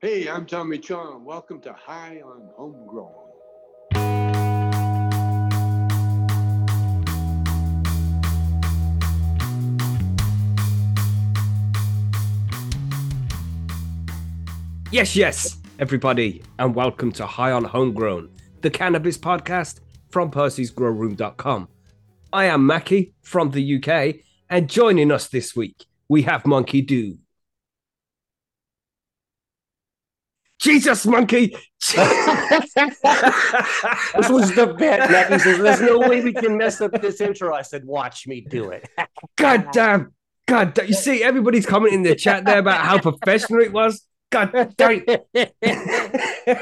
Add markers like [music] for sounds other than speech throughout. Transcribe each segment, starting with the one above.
Hey, I'm Tommy Chong. Welcome to High on Homegrown. Yes, yes, everybody, and welcome to High on Homegrown, the cannabis podcast from percysgrowroom.com. I am Mackie from the UK, and joining us this week, we have Monkey Do. Jesus, Monkey! [laughs] this was the bet. Mackie says, There's no way we can mess up this intro. I said, Watch me do it. [laughs] God damn. God, damn. you see, everybody's commenting in the chat there about how professional it was. God damn. hey, [laughs]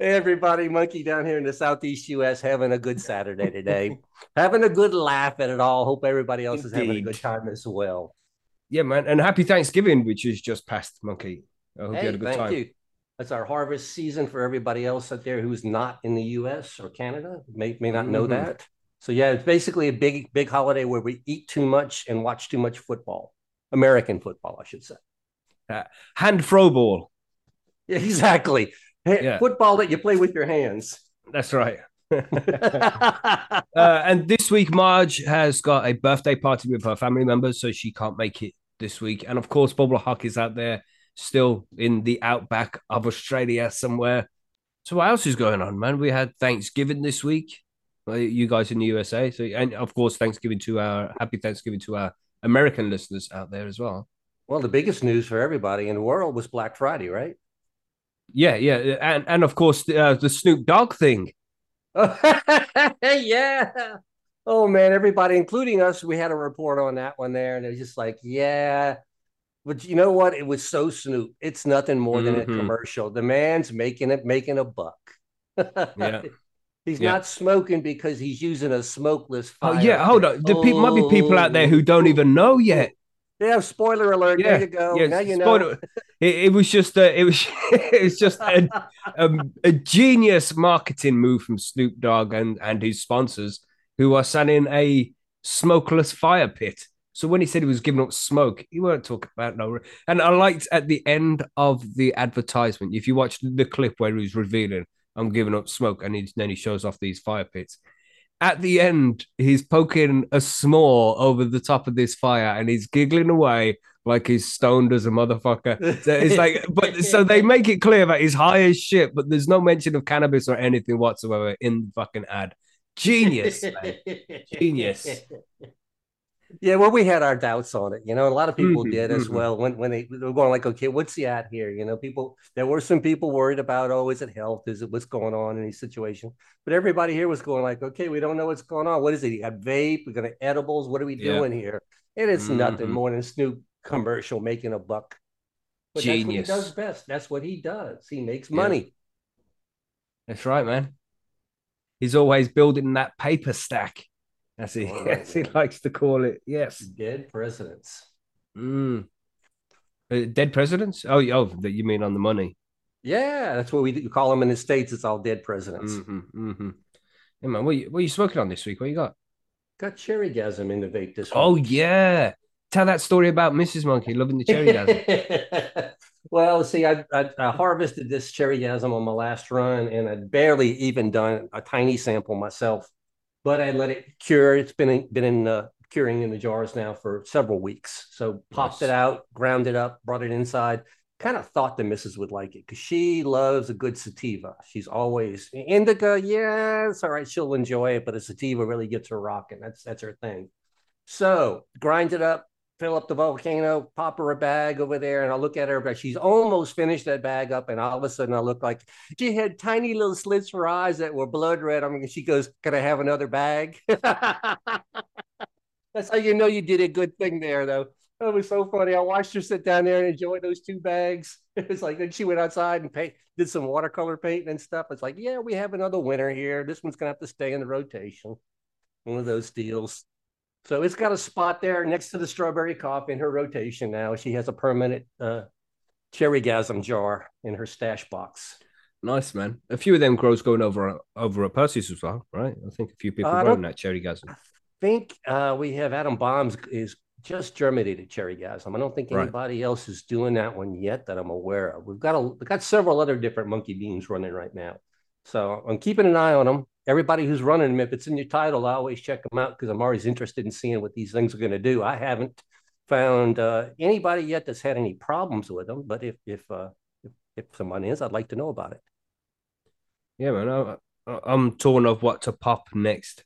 everybody, Monkey down here in the Southeast US having a good Saturday today. having a good laugh at it all. Hope everybody else is having a good time as well. Yeah, man. And happy Thanksgiving, which is just past, Monkey. I hope hey, you had a good thank time. you. That's our harvest season for everybody else out there who's not in the US or Canada, may, may not know Mhm. that. So, yeah, it's basically a big, big holiday where we eat too much and watch too much football. American football, I should say. Hand throw ball. Yeah, [laughs] exactly. Yeah. Football that you play with your hands. That's right. [laughs] Uh, and this week, Marge has got a birthday party with her family members, so she can't make it this week. And of course, Bubble Huck is out there still in the outback of Australia somewhere. So, what else is going on, man? We had Thanksgiving this week. Uh, You guys in the USA, so and of course, Thanksgiving to our happy Thanksgiving to our American listeners out there as well. well, the biggest news for everybody in the world was Black Friday, right? Yeah, yeah, and and of course the, uh, the Snoop Dogg thing. [laughs] yeah. Oh man, everybody, including us, we had a report on that one there, and it was just like, yeah. But you know what? It was so Snoop. It's nothing more than a Mhm. commercial. The man's making it, making a buck. Yeah. [laughs] He's Yeah. not smoking because he's using a smokeless Oh fire. yeah, hold on. The pe- might be people out there who don't even know yet. Yeah, spoiler alert. Yeah, there you go. Yeah, now you spoiler- know. It, it was just a, it was [laughs] it was just a, a, a genius marketing move from Snoop Dogg and and his sponsors who are selling a smokeless fire pit. So when he said he was giving up smoke, he weren't talking about no. And I liked at the end of the advertisement, if you watch the clip where he was revealing, "I'm giving up smoke," and he, then he shows off these fire pits. At the end, he's poking a s'more over the top of this fire, and he's giggling away like he's stoned as a motherfucker. So it's like, [laughs] but so they make it clear that he's high as shit, but there's no mention of cannabis or anything whatsoever in the fucking ad. Genius, man. [laughs] Genius. Yeah, well, we had our doubts on it, you know. A lot of people Mhm, did as mhm. well. When when they, they were going like, okay, what's the at here? You know, people there were some people worried about, oh, is it health? Is it what's going on in these situations? But everybody here was going like, okay, we don't know what's going on. What is it? You got vape? We're gonna edibles. What are we Yeah. doing here? And it's nothing Mhm. more than Snoop commercial making a buck. But Genius. That's what he does best. That's what he does. He makes Yeah. money. That's right, man. He's always building that paper stack, as he, [laughs] as he likes to call it. Yes. Dead presidents. Mm. Uh, dead presidents? Oh, oh, that you mean on the money? Yeah, that's what we call them in the states. It's all dead presidents. Mm-hmm, mm-hmm. Hey man, what you, what you smoking on this week? What you got? Got cherry gasm in the vape this week. Oh yeah, tell that story about Mrs. Monkey loving the cherry gasm. [laughs] well, see, I, I, I harvested this cherry gasm on my last run, and I'd barely even done a tiny sample myself, but I let it cure. It's been in, been in uh, curing in the jars now for several weeks. So popped Nice. it out, ground it up, brought it inside. Kind of thought the missus would like it because she loves a good sativa. She's always indica. Yeah, it's all right. She'll enjoy it, but a sativa really gets her rocking. That's that's her thing. So grind it up, fill up the volcano, pop her a bag over there, and I look at her, but she's almost finished that bag up, and all of a sudden I look like she had tiny little slits for eyes that were blood red. I mean, she goes, "Can I have another bag?" [laughs] That's how you know you did a good thing there, though. That was so funny. I watched her sit down there and enjoy those two bags. [laughs] It's like then she went outside and paint, did some watercolor painting and stuff. It's like, yeah, we have another winner here. This one's gonna have to stay in the rotation. One of those deals. So it's got a spot there next to the strawberry coffee in her rotation now. She has a permanent uh, cherry gasm jar in her stash box. Nice man. A few of them grows going over over at Percy's as well, right? I think a few people Uh, I growing that cherry gasm. think uh, we have Adam Bombs is just germinated cherry cherrygasm. I don't think Right. anybody else is doing that one yet that I'm aware of. We've got a we've got several other different monkey beans running right now, so I'm keeping an eye on them. Everybody who's running them, if it's in your title, I always check them out because I'm always interested in seeing what these things are going to do. I haven't found uh, anybody yet that's had any problems with them, but if if uh, if, if someone is, I'd like to know about it. Yeah, man. I, I'm torn of what to pop next.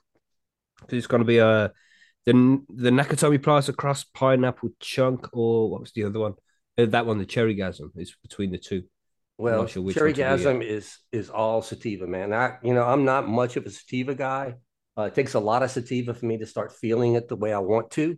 'Cause it's going to be uh, the the Nakatomi Plaza Cross Pineapple Chunk, or what was the other one? Uh, that one, the Cherry Gasm, is between the two. Well, sure cherrygasm is is all sativa, man. I you know I'm not much of a sativa guy. Uh, it takes a lot of sativa for me to start feeling it the way I want to.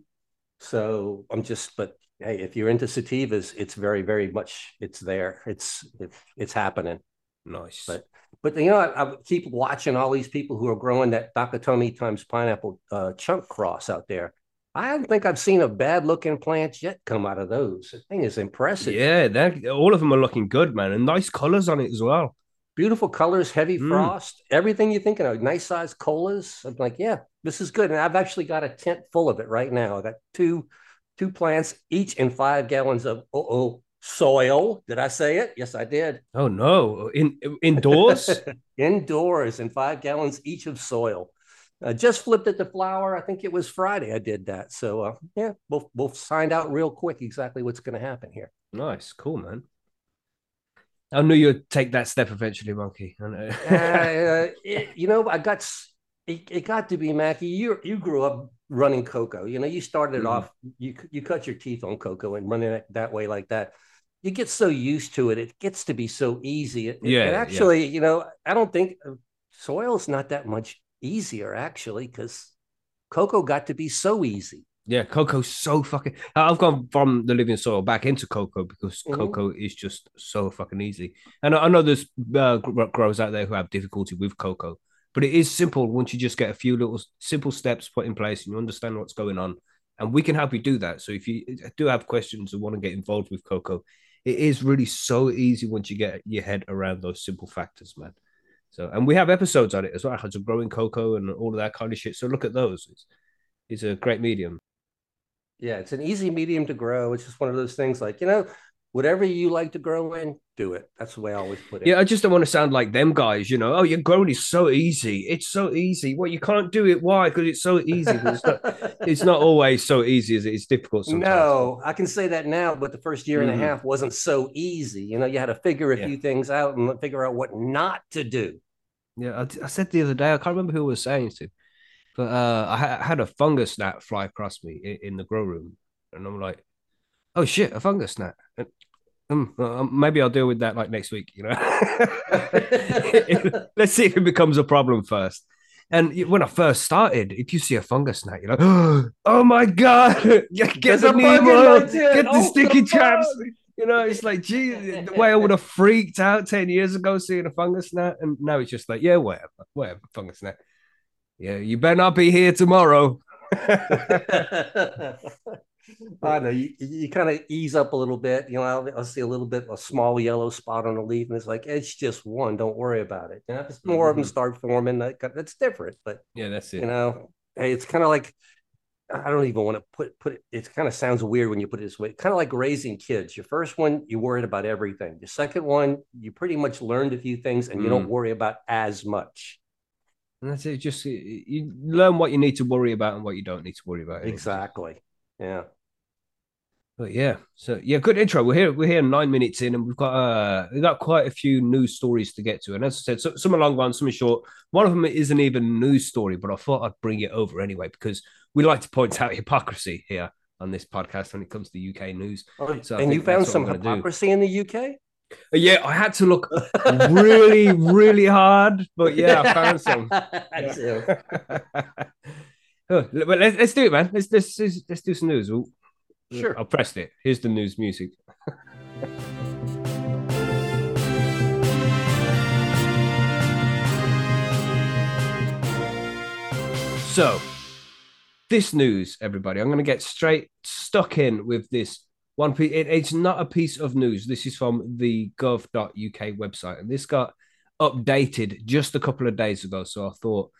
So I'm just, but hey, if you're into sativas, it's very very much it's there. It's it, it's happening. Nice. But but you know I, I keep watching all these people who are growing that Nakatomi times pineapple uh, chunk cross out there. I don't think I've seen a bad looking plant yet come out of those. The thing is impressive. yeah, that all of them are looking good, man, and nice colors on it as well. beautiful colors, heavy Mm. frost, everything you're thinking of, nice sized colas. I'm like, yeah, this is good. And I've actually got a tent full of it right now. I got two two plants, each in five gallons of oh soil. Did I say it? Yes, I did. Oh no, in indoors. [laughs] Indoors in five gallons each of soil. I just flipped it to flower. I think it was Friday I did that. So uh, yeah, we'll we'll find out real quick exactly what's going to happen here. nice, cool, man. I knew you'd take that step eventually, Monkey. I know. uh, it- you know, I got it, it got to be Mackie. You you grew up running cocoa. You know, you started Mhm. off you you cut your teeth on cocoa and running it that way like that. You get so used to it, it gets to be so easy. It, Yeah, it yeah. actually, you know, I don't think uh, soil's not that much easier actually because cocoa got to be so easy. Yeah, cocoa's so fucking. I've gone from the living soil back into cocoa because Mhm. cocoa is just so fucking easy. And I know there's uh, growers out there who have difficulty with cocoa, but it is simple once you just get a few little simple steps put in place and you understand what's going on. And we can help you do that. So if you do have questions and want to get involved with cocoa, it is really so easy once you get your head around those simple factors, man. So, and we have episodes on it as well, how to grow in cocoa and all of that kind of shit. So look at those. It's, it's a great medium. Yeah, it's an easy medium to grow. It's just one of those things like, you know, whatever you like to grow in, do it. That's the way I always put it. Yeah, I just don't want to sound like them guys, you know. Oh, your growing is so easy. It's so easy. Well, you can't do it. Why? Because it's so easy. It's not. [laughs] It's not always so easy as it is difficult sometimes. No, I can say that now, but the first year and Mhm. a half wasn't so easy. You know, you had to figure a Yeah. few things out and figure out what not to do. Yeah, I, I said the other day. I can't remember who I was saying to, but uh, I, ha- I had a fungus gnat fly across me in, in the grow room, and I'm like, "Oh shit, a fungus gnat." And, um, uh, maybe I'll deal with that like next week. You know, [laughs] let's see if it becomes a problem first. And when I first started, if you see a fungus gnat, you're like, [gasps] "Oh my god, [laughs] get, There's the a bug neem in oil, my tent. get the Oh, sticky the traps." You know, it's like, gee, the way I would have freaked out 10 years ago seeing a fungus gnat. And now it's just like, yeah, whatever, whatever, fungus gnat. Yeah, you better not be here tomorrow. [laughs] I know you, you kind of ease up a little bit. You know, I'll, I'll see a little bit, a small yellow spot on a leaf, and it's like, it's just one. Don't worry about it. You know, if more of them Mhm. start forming, that, that's different. But yeah, that's it. you know hey it's kind of like i don't even want to put put it it kind of sounds weird when you put it this way kind of like raising kids. Your first one you worried about everything. Your second one you pretty much learned a few things and you don't mm. worry about as much. And that's it. Just you learn what you need to worry about and what you don't need to worry about. exactly. Yeah But yeah, so yeah, good intro. We're here. We're here nine minutes in, and we've got uh, we've got quite a few news stories to get to. And as I said, so, some are long ones, some are short. One of them isn't even a news story, but I thought I'd bring it over anyway because we like to point out [laughs] hypocrisy here on this podcast when it comes to UK news. Oh, So and you found some I'm do. hypocrisy in the uk Uh, Yeah, I had to look [laughs] really, really hard, but yeah, I found some. [laughs] Oh, but let's, let's do it, man. Let's let's let's, do some news. Ooh, Sure. I pressed it. Here's the news music. [laughs] so, this news, everybody, I'm going to get straight stuck in with this one piece. It, it's not a piece of news. This is from the gov.uk website, and this got updated just a couple of days ago. So I thought,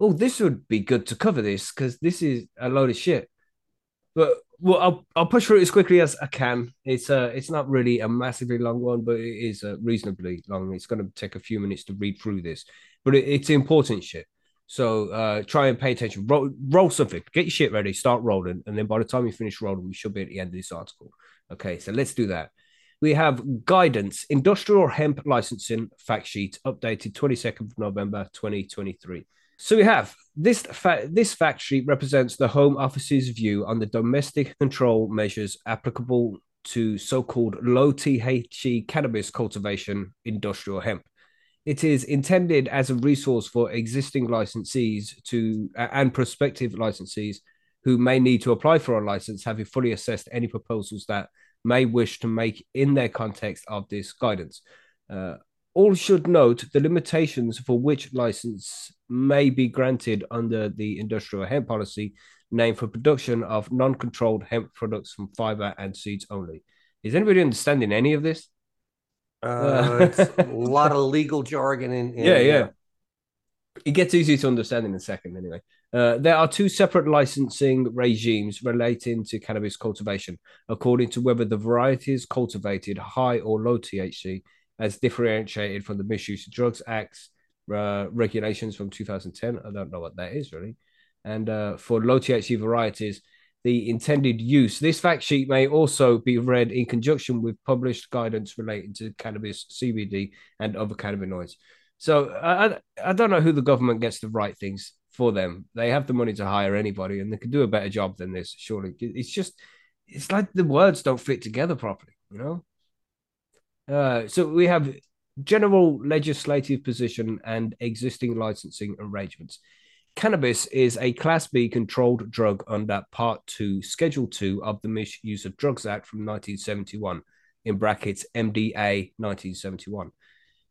oh, this would be good to cover this because this is a load of shit. But well, I'll I'll push through it as quickly as I can. It's uh it's not really a massively long one, but it is uh, reasonably long. It's going to take a few minutes to read through this, but it, it's important shit. So uh try and pay attention. Roll, roll something. Get your shit ready. Start rolling, and then by the time you finish rolling, we should be at the end of this article. Okay, so let's do that. We have guidance, industrial hemp licensing fact sheet updated 22nd of November 2023. So we have this fa- this fact sheet represents the Home Office's view on the domestic control measures applicable to so-called low THC cannabis cultivation industrial hemp. It is intended as a resource for existing licensees to and prospective licensees who may need to apply for a license, having fully assessed any proposals that may wish to make in their context of this guidance. Uh, all should note the limitations for which license may be granted under the industrial hemp policy named for production of non-controlled hemp products from fiber and seeds only. Is anybody understanding any of this? Uh, [laughs] a lot of legal jargon and yeah, yeah. It gets easy to understand in a second, anyway. Uh, there are two separate licensing regimes relating to cannabis cultivation, according to whether the variety is cultivated high or low THC as differentiated from the Misuse of Drugs Act's uh, regulations from 2010. I don't know what that is really. And uh, for low THC varieties, the intended use. This fact sheet may also be read in conjunction with published guidance relating to cannabis, CBD, and other cannabinoids. So I, I don't know who the government gets to write things for them. They have the money to hire anybody, and they could do a better job than this. Surely, it's just it's like the words don't fit together properly. You know. Uh, so we have general legislative position and existing licensing arrangements. Cannabis is a Class B controlled drug under Part 2, Schedule 2 of the Misuse of Drugs Act from 1971, in brackets MDA 1971.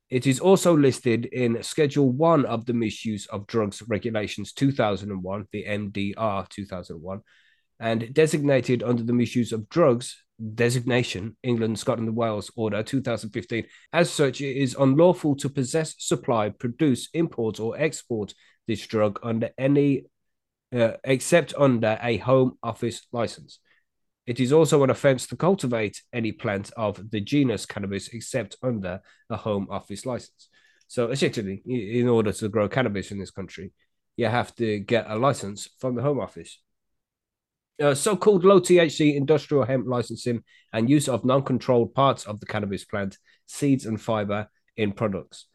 It is also listed in Schedule 1 of the Misuse of Drugs Regulations 2001, the MDR 2001, and designated under the Misuse of Drugs designation, England, Scotland, and Wales Order 2015. As such, it is unlawful to possess, supply, produce, import, or export this drug under any, uh, except under a Home Office license. It is also an offence to cultivate any plant of the genus cannabis except under a Home Office license. So, essentially, in order to grow cannabis in this country, you have to get a license from the Home Office uh, so-called low THC industrial hemp licensing and use of non-controlled parts of the cannabis plant, seeds and fiber in products.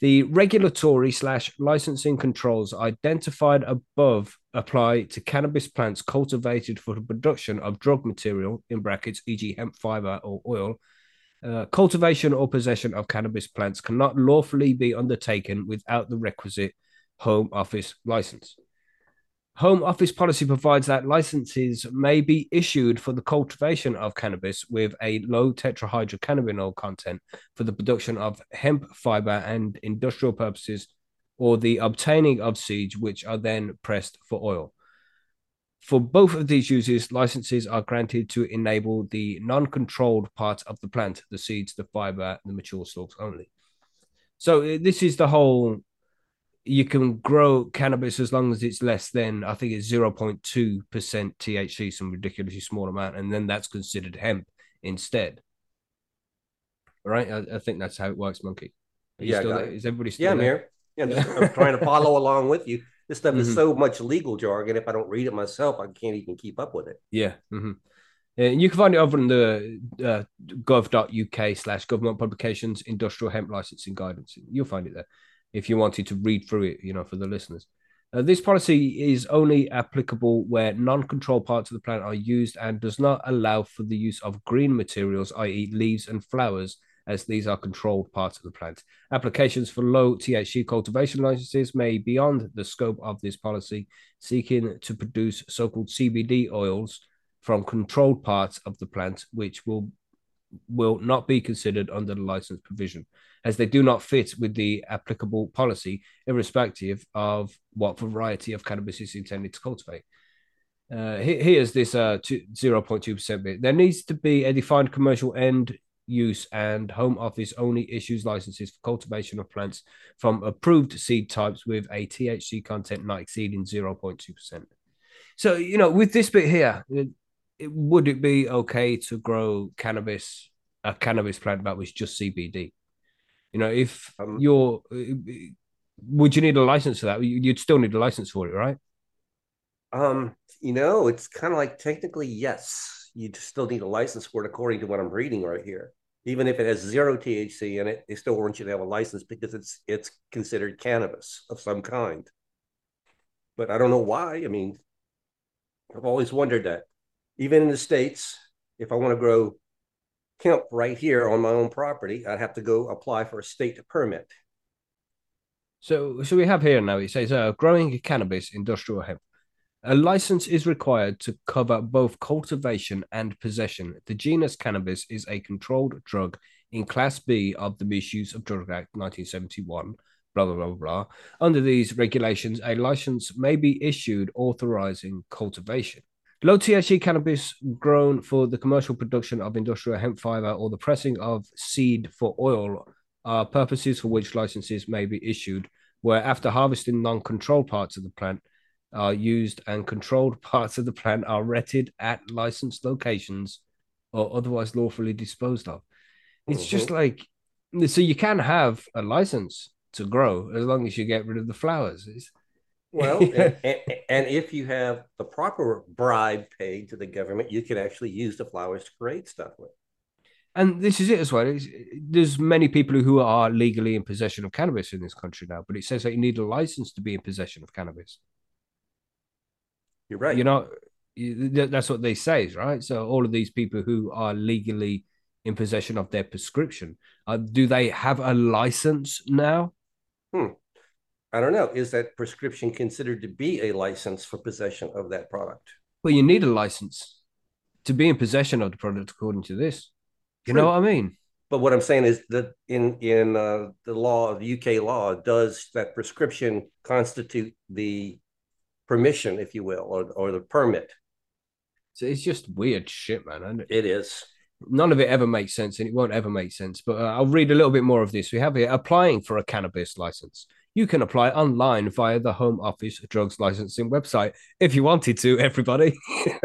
The regulatory slash licensing controls identified above apply to cannabis plants cultivated for the production of drug material in brackets, e.g., hemp fiber or oil. Uh, cultivation or possession of cannabis plants cannot lawfully be undertaken without the requisite home office license. Home Office policy provides that licenses may be issued for the cultivation of cannabis with a low tetrahydrocannabinol content for the production of hemp fiber and industrial purposes, or the obtaining of seeds, which are then pressed for oil. For both of these uses, licenses are granted to enable the non controlled part of the plant, the seeds, the fiber, the mature stalks only. So, uh, this is the whole you can grow cannabis as long as it's less than I think it's 0.2% THC, some ridiculously small amount, and then that's considered hemp instead. Right? I, I think that's how it works, Monkey. yeah, is everybody still yeah, I'm here. Yeah, I'm [laughs] trying to follow along with you. This stuff mm-hmm. is so much legal jargon. If I don't read it myself, I can't even keep up with it. Yeah. Mm-hmm. And you can find it over on the uh, gov.uk slash government publications industrial hemp licensing guidance. You'll find it there if you wanted to read through it, you know, for the listeners. Uh, this policy is only applicable where non-controlled parts of the plant are used and does not allow for the use of green materials, i.e., leaves and flowers, as these are controlled parts of the plant. Applications for low THC cultivation licenses may be beyond the scope of this policy, seeking to produce so-called CBD oils from controlled parts of the plant, which will will not be considered under the license provision as they do not fit with the applicable policy, irrespective of what variety of cannabis is intended to cultivate. Uh, here's this uh, 0.2% bit. There needs to be a defined commercial end use and home office only issues licenses for cultivation of plants from approved seed types with a THC content not exceeding 0.2%. So, you know, with this bit here, it, would it be okay to grow cannabis, a cannabis plant that was just CBD? You know, if um, you're, would you need a license for that? You'd still need a license for it, right? Um, you know, it's kind of like technically yes, you still need a license for it according to what I'm reading right here. Even if it has zero THC in it, they still want you to have a license because it's it's considered cannabis of some kind. But I don't know why. I mean, I've always wondered that. Even in the states, if I want to grow hemp right here on my own property, I'd have to go apply for a state permit. So, so we have here now. It says, uh, growing cannabis, industrial hemp. A license is required to cover both cultivation and possession. The genus cannabis is a controlled drug in Class B of the Misuse of Drug Act 1971. Blah, blah, blah, blah. Under these regulations, a license may be issued authorizing cultivation. Low THC cannabis grown for the commercial production of industrial hemp fiber or the pressing of seed for oil are purposes for which licenses may be issued, where after harvesting non controlled parts of the plant, are used and controlled [laughs] parts of the plant are rented at licensed locations or otherwise lawfully disposed of. It's mm-hmm. just like so you can have a license to grow as long as you get rid of the flowers. It's, well, [laughs] and, and, if you have the proper bribe paid to the government, you can actually use the flowers to create stuff with. And this is it as well. It's, there's many people who are legally in possession of cannabis in this country now, but it says that you need a license to be in possession of cannabis. You're right. You know, that's what they say, right? So all of these people who are legally in possession of their prescription, uh, do they have a license now? Hmm. I don't know. Is that prescription considered to be a license for possession of that product? Well, you need a license to be in possession of the product, according to this. You True. know what I mean? But what I'm saying is that in in uh, the law, the UK law, does that prescription constitute the permission, if you will, or, or the permit. So it's just weird shit, man. It is. None of it ever makes sense, and it won't ever make sense. But uh, I'll read a little bit more of this. We have here applying for a cannabis license. You can apply online via the Home Office Drugs Licensing website if you wanted to. Everybody,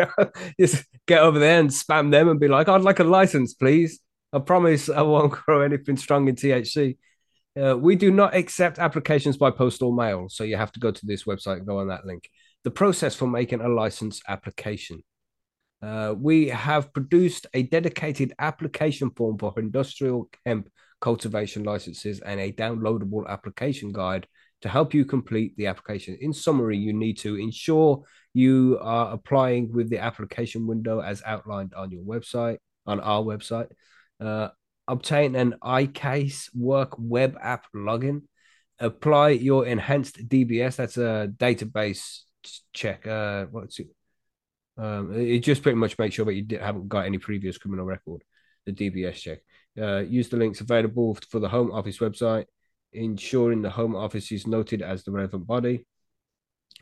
[laughs] just get over there and spam them and be like, "I'd like a license, please." I promise I won't [laughs] grow anything strong in THC. Uh, we do not accept applications by postal mail, so you have to go to this website and go on that link. The process for making a license application. Uh, we have produced a dedicated application form for industrial hemp cultivation licenses and a downloadable application guide to help you complete the application. In summary, you need to ensure you are applying with the application window as outlined on your website, on our website. Uh, obtain an iCase Work web app login, apply your enhanced DBS. That's a database check. Uh, what's it? Um, it just pretty much makes sure that you haven't got any previous criminal record. The DBS check. Uh, use the links available for the Home Office website, ensuring the Home Office is noted as the relevant body.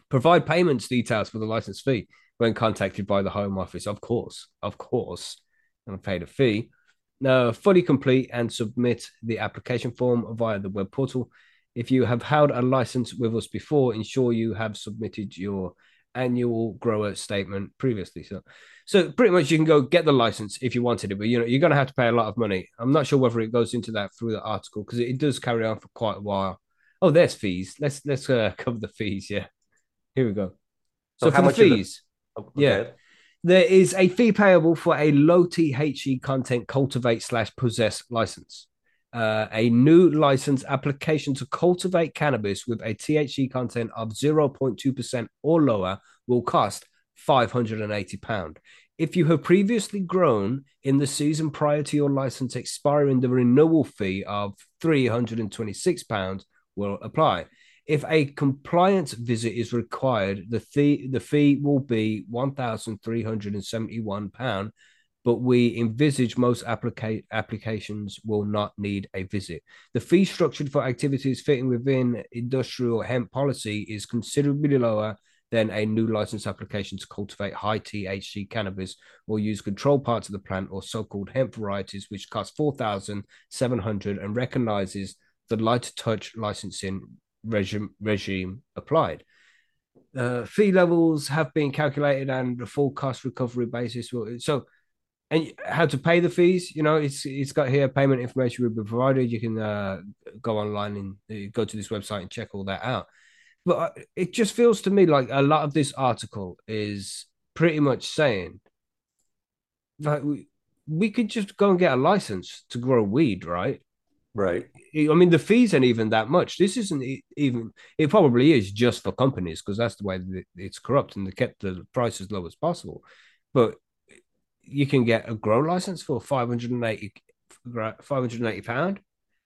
Provide payments details for the license fee when contacted by the Home Office. Of course, of course, and pay the fee. Now, fully complete and submit the application form via the web portal. If you have held a license with us before, ensure you have submitted your annual grower statement previously. So, so pretty much you can go get the license if you wanted it, but you know you're going to have to pay a lot of money. I'm not sure whether it goes into that through the article because it, does carry on for quite a while. Oh, there's fees. Let's let's uh, [laughs] cover the fees. Yeah, here we go. So, so how much fees? The... Oh, okay. Yeah, there is a fee payable for a low THC content cultivate slash possess license. Uh, a new license application to cultivate cannabis with a THC content of 0.2% or lower will cost £580. If you have previously grown in the season prior to your license expiring, the renewal fee of £326 will apply. If a compliance visit is required, the fee the fee will be one thousand three hundred and seventy one pound. But we envisage most applica- applications will not need a visit. The fee structured for activities fitting within industrial hemp policy is considerably lower than a new license application to cultivate high THC cannabis or use controlled parts of the plant or so-called hemp varieties, which cost four thousand seven hundred and recognizes the light touch licensing regime regime applied. uh, fee levels have been calculated and a full cost recovery basis. So, and how to pay the fees, you know, it's it's got here payment information will be provided. You can uh, go online and uh, go to this website and check all that out. But it just feels to me like a lot of this article is pretty much saying like we, we could just go and get a license to grow weed, right? Right. I mean, the fees ain't even that much. This isn't even. It probably is just for companies because that's the way it's corrupt, and they kept the price as low as possible. But you can get a grow license for 580 580 pound,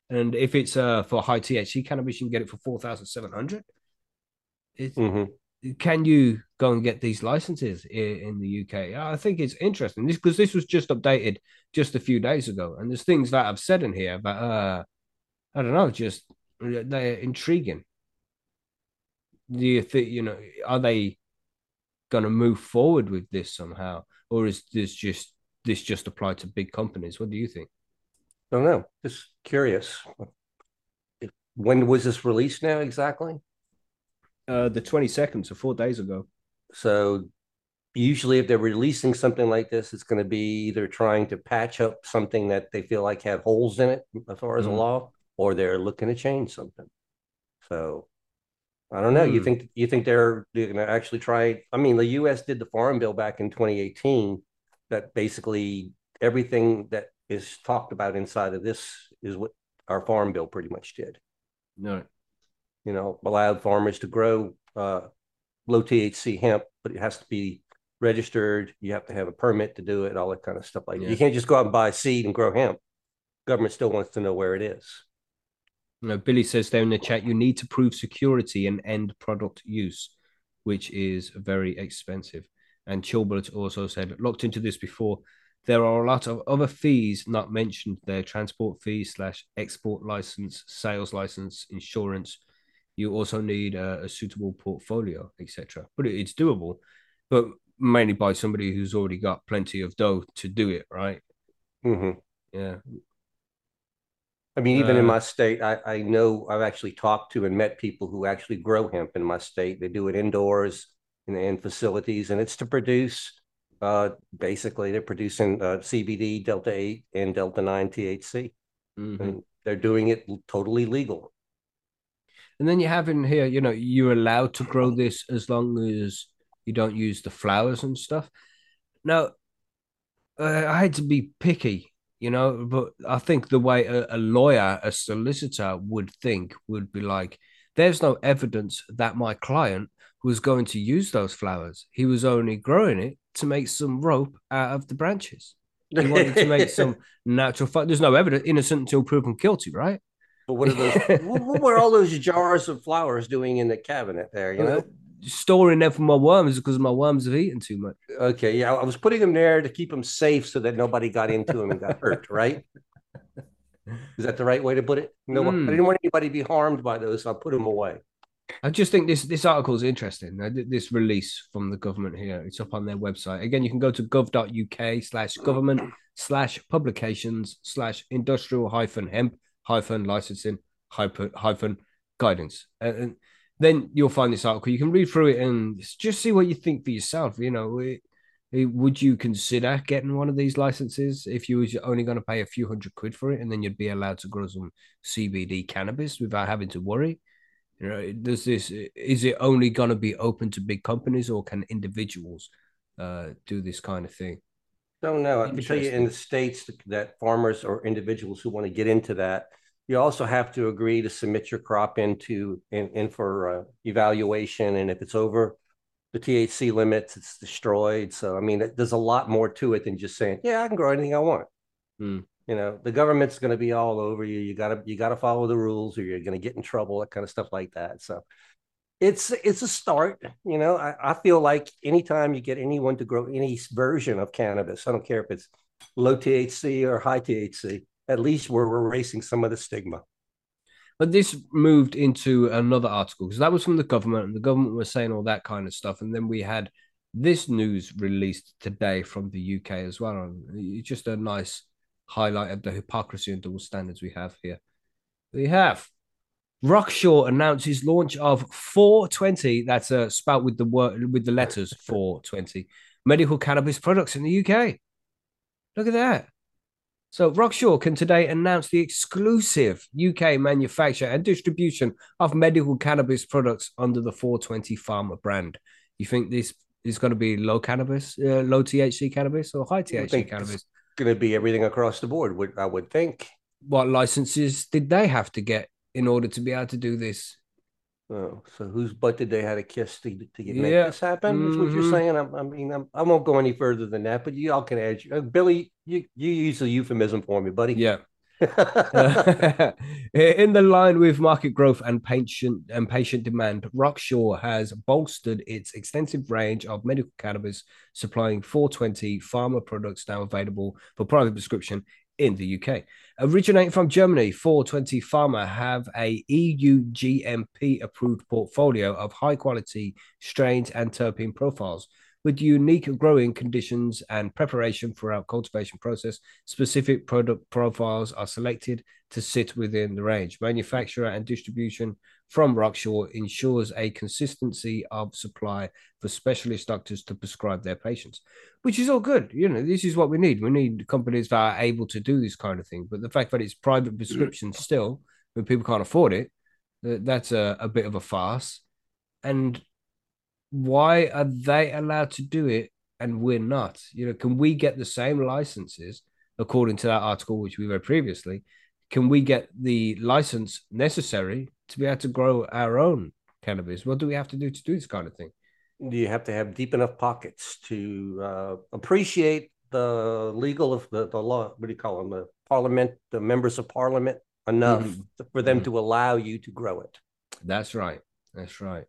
and if it's uh for high THC cannabis, you can get it for four thousand seven hundred. Mm-hmm can you go and get these licenses in the UK? I think it's interesting this because this was just updated just a few days ago, and there's things that I've said in here but uh, I don't know, just they're intriguing. Do you think you know are they going to move forward with this somehow, or is this just this just applied to big companies? What do you think? I don't know. Just curious. When was this released now exactly? Uh, the 22nd, so four days ago. So usually if they're releasing something like this, it's going to be either trying to patch up something that they feel like have holes in it as far as mm. the law, or they're looking to change something. So I don't know. Mm. You think you think they're, they're going to actually try? I mean, the U.S. did the Farm Bill back in 2018. That basically everything that is talked about inside of this is what our Farm Bill pretty much did. No you know, allowed farmers to grow uh, low THC hemp, but it has to be registered. You have to have a permit to do it, all that kind of stuff like yeah. that. You can't just go out and buy seed and grow hemp. Government still wants to know where it is. You know, Billy says there in the chat, you need to prove security and end product use, which is very expensive. And Chilbert also said, looked into this before. There are a lot of other fees not mentioned there: transport fees slash export license, sales license, insurance, you also need a, a suitable portfolio, etc. But it, it's doable, but mainly by somebody who's already got plenty of dough to do it, right? Mm-hmm. Yeah. I mean, even uh, in my state, I, I know I've actually talked to and met people who actually grow hemp in my state. They do it indoors in, in facilities, and it's to produce. Uh, basically, they're producing uh, CBD, Delta Eight, and Delta Nine THC, mm-hmm. and they're doing it totally legal. And then you have in here, you know, you're allowed to grow this as long as you don't use the flowers and stuff. Now, uh, I had to be picky, you know, but I think the way a, a lawyer, a solicitor would think would be like, there's no evidence that my client was going to use those flowers. He was only growing it to make some rope out of the branches. He wanted to make [laughs] some natural. There's no evidence, innocent until proven guilty, right? But what are those? [laughs] what were all those jars of flowers doing in the cabinet there? You know, storing them for my worms because my worms have eaten too much. Okay, yeah, I was putting them there to keep them safe so that nobody got into them and got hurt. [laughs] Right? Is that the right way to put it? No, mm. I hmm. didn't want anybody to be harmed by those, so I put them away. I just think this this article is interesting. This release from the government here, it's up on their website. Again, you can go to gov.uk slash government slash publications slash industrial hyphen hemp hyphen licensing hyphen hyphen guidance. And, then you'll find this article. You can read through it and just see what you think for yourself. You know, it, it, would you consider getting one of these licenses if you was only going to pay a few hundred quid for it, and then you'd be allowed to grow some CBD cannabis without having to worry? You know, does this is it only going to be open to big companies, or can individuals uh, do this kind of thing? Don't know. I can tell you in the states that farmers or individuals who want to get into that you also have to agree to submit your crop into in, in for uh, evaluation, and if it's over the THC limits, it's destroyed. So I mean, there's a lot more to it than just saying, "Yeah, I can grow anything I want." Mm. You know, the government's going to be all over you. You gotta you gotta follow the rules, or you're going to get in trouble. That kind of stuff like that. So it's it's a start. You know, I, I feel like anytime you get anyone to grow any version of cannabis, I don't care if it's low THC or high THC at least we're erasing some of the stigma. But this moved into another article because that was from the government, and the government was saying all that kind of stuff. And then we had this news released today from the UK as well. It's just a nice highlight of the hypocrisy and double standards we have here. We have Rokshaw announces launch of 420. That's a spout with the word with the letters 420 medical cannabis products in the UK. Look at that. So Rokshaw can today announce the exclusive UK manufacture and distribution of medical cannabis products under the 420 Pharma brand. You think this is going to be low cannabis, uh, low THC cannabis, or high THC cannabis? Going to be everything across the board. Would I would think. What licenses did they have to get in order to be able to do this? Oh, so whose butt did they have to kiss to, to get, make this happen? That's what you're Mhm. saying. I, I mean, I'm, I won't go any further than that, but you all can add. Uh, Billy, you you use the euphemism for me, buddy. Yeah. [laughs] [laughs] in the line with market growth and patient and patient demand, Rokshaw has bolstered its extensive range of medical cannabis, supplying 420 pharma products now available for private prescription in the UK. Originating from Germany, 420 Pharma have a EU GMP approved portfolio of high quality strains and terpene profiles. With unique growing conditions and preparation throughout cultivation process, specific product profiles are selected to sit within the range. Manufacturer and distribution from Rokshaw ensures a consistency of supply for specialist doctors to prescribe their patients, which is all good. You know, this is what we need. We need companies that are able to do this kind of thing. But the fact that it's private mm. prescription still, when people can't afford it, that's a, a bit of a farce. And why are they allowed to do it and we're not? You know, can we get the same licenses according to that article which we read previously? Can we get the license necessary to be able to grow our own cannabis? What do we have to do to do this kind of thing? you have to have deep enough pockets to uh, appreciate the legal of the, the law. What do you call them? The parliament, the members of parliament enough Mhm. for them Mhm. to allow you to grow it. That's right. That's right.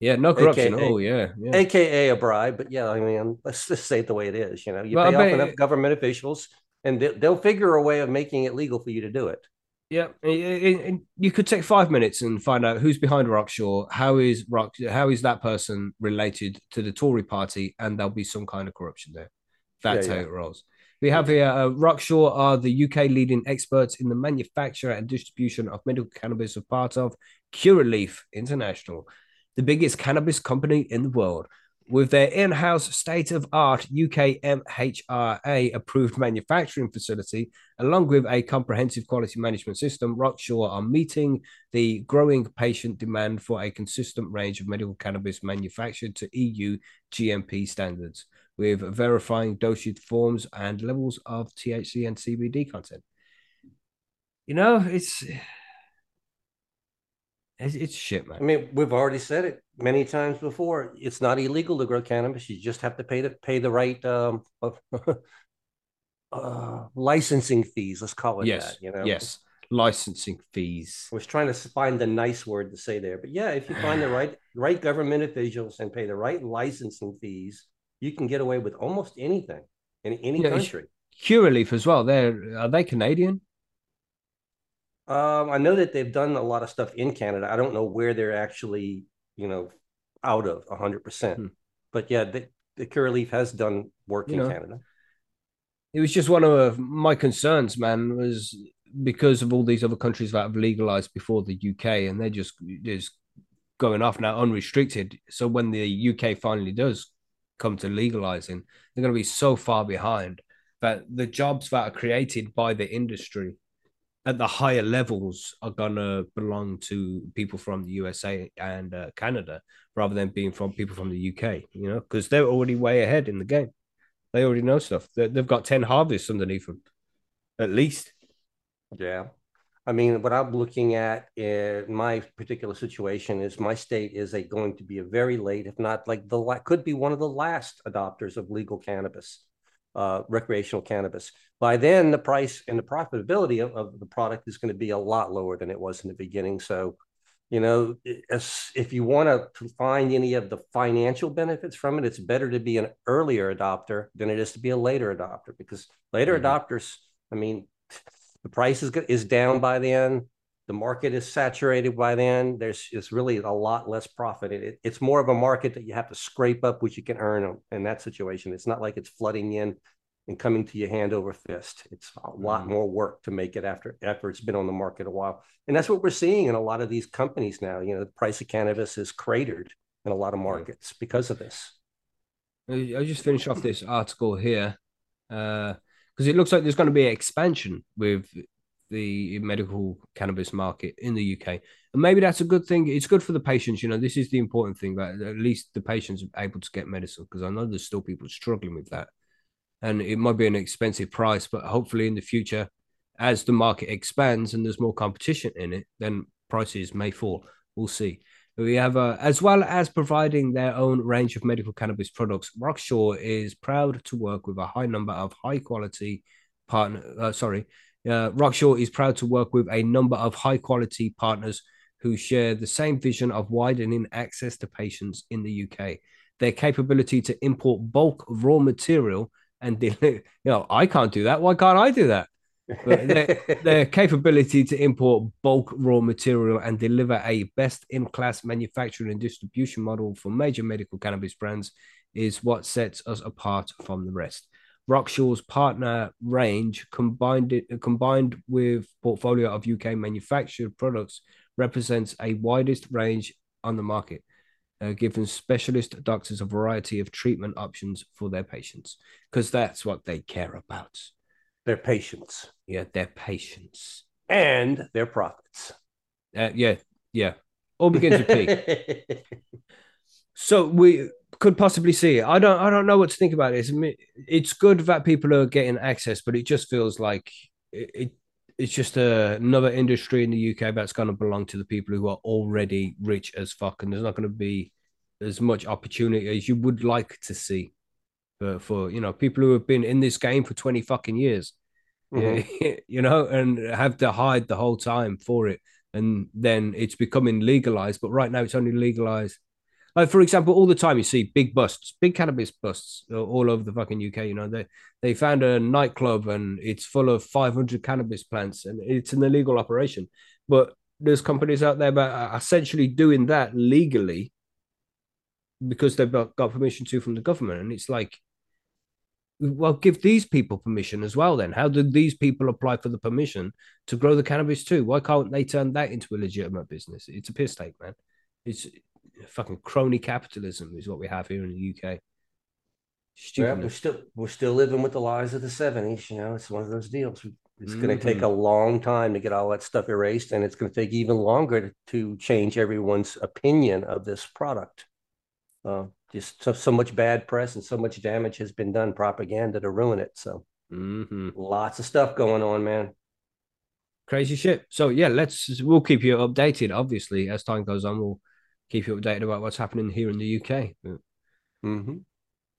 Yeah, no corruption. AKA oh, yeah. yeah. AKA a bribe, but yeah, I mean, let's just say it the way it is. You know, you Well, pay off enough government officials, and they, they'll figure a way of making it legal for you to do it. Yeah, you could take five minutes and find out who's behind Rokshaw. How is Rock? How is that person related to the Tory party? And there'll be some kind of corruption there. That's Yeah, how yeah. it rolls. We have here uh, Rokshaw are the UK leading experts in the manufacture and distribution of medical cannabis, a part of Curaleaf International, the biggest cannabis company in the world. With their in house state of art UK MHRA approved manufacturing facility, along with a comprehensive quality management system, Rokshaw are meeting the growing patient demand for a consistent range of medical cannabis manufactured to EU GMP standards, with verifying dosage forms and levels of THC and CBD content. You know, it's it's, it's shit, man. I mean, we've already said it many times before. It's not illegal to grow cannabis. You just have to pay the pay the right um, [laughs] uh, licensing fees. Let's call it Yes, that. You know, yes, licensing fees. I was trying to find the nice word to say there, but yeah, if you find the [sighs] right right government officials and pay the right licensing fees, you can get away with almost anything in any Yeah, country. Curaleaf as well. They're are they Canadian? Um, I know that they've done a lot of stuff in Canada. I don't know where they're actually, you know, out of hundred percent. Hmm. But yeah, the, the Curaleaf has done work You in know, Canada. it was just one of my concerns, man, was because of all these other countries that have legalized before the UK, and they're just just going off now unrestricted. So when the UK finally does come to legalizing, they're going to be so far behind that the jobs that are created by the industry at the higher levels are to belong to people from the USA and uh, Canada rather than being from people from the UK, you know, because they're already way ahead in the game. They already know stuff. They- They've got 10 harvests underneath them, at least. Yeah. I mean, what I'm looking at in my particular situation is my state is a going to be a very late, if not like the could be one of the last adopters of legal cannabis, uh, recreational cannabis. By then, the price and the profitability of, of the product is going to be a lot lower than it was in the beginning. So, you know, as, if you want to find any of the financial benefits from it, it's better to be an earlier adopter than it is to be a later adopter because later Mhm. adopters, I mean, the price is is down by then. The market is saturated by then. There's it's really a lot less profit. It, it- it's more of a market that you have to scrape up what you can earn in that situation. It's not like it's flooding in and coming to your hand over fist. It's a lot more work to make it after after it's been on the market a while. And that's what we're seeing in a lot of these companies now. You know, the price of cannabis is cratered in a lot of markets because of this. I'll just finish off this article here because uh, it looks like there's going to be an expansion with the medical cannabis market in the UK. And maybe that's a good thing. It's good for the patients. You know, this is the important thing that at least the patients are able to get medicine because I know there's still people struggling with that. And it might be an expensive price, but hopefully in the future, as the market expands and there's more competition in it, then prices may fall. We'll see. We have, uh, as well as providing their own range of medical cannabis products, Rokshaw is proud to work with a high number of high quality partner. Uh, sorry, uh, Rokshaw is proud to work with a number of high quality partners who share the same vision of widening access to patients in the UK. Their capability to import bulk raw material and deliver, [laughs] you know, I can't do that. Why can't I do that? their, [laughs] their, capability to import bulk raw material and deliver a best in class manufacturing and distribution model for major medical cannabis brands is what sets us apart from the rest. Rokshaw's partner range combined it, combined with portfolio of UK manufactured products represents a widest range on the market, uh, giving specialist doctors a variety of treatment options for their patients because that's what they care about. Their patients. Yeah, their patients. And their profits. Uh, yeah, yeah. All begins with P. [laughs] so we could possibly see it. I don't I don't know what to think about this. I mean, it's good that people are getting access, but it just feels like it, it it's just a, another industry in the UK that's going to belong to the people who are already rich as fuck, and there's not going to be as much opportunity as you would like to see for for you know people who have been in this game for twenty fucking years, [laughs] mm-hmm. you know, and have to hide the whole time for it, and then it's becoming legalized. But right now, it's only legalized like for example, all the time you see big busts, big cannabis busts uh, all over the fucking UK. You know, they they found a nightclub and it's full of 500 cannabis plants and it's an illegal operation. But there's companies out there that are essentially doing that legally because they've got permission to from the government. And it's like, well, give these people permission as well. Then how did these people apply for the permission to grow the cannabis too? Why can't they turn that into a legitimate business? It's a piss take, man. It's fucking crony capitalism is what we have here in the UK. Yeah, we're still we're still living with the lies of the seventies. You know, it's one of those deals. It's mm-hmm. going to take a long time to get all that stuff erased, and it's going to take even longer to, to change everyone's opinion of this product. Uh, just so, so much bad press and so much damage has been done, propaganda to ruin it. So, mm-hmm. lots of stuff going on, man. Crazy shit. So yeah, let's we'll keep you updated. Obviously, as time goes on, we'll keep you updated about what's happening here in the UK. Mm-hmm.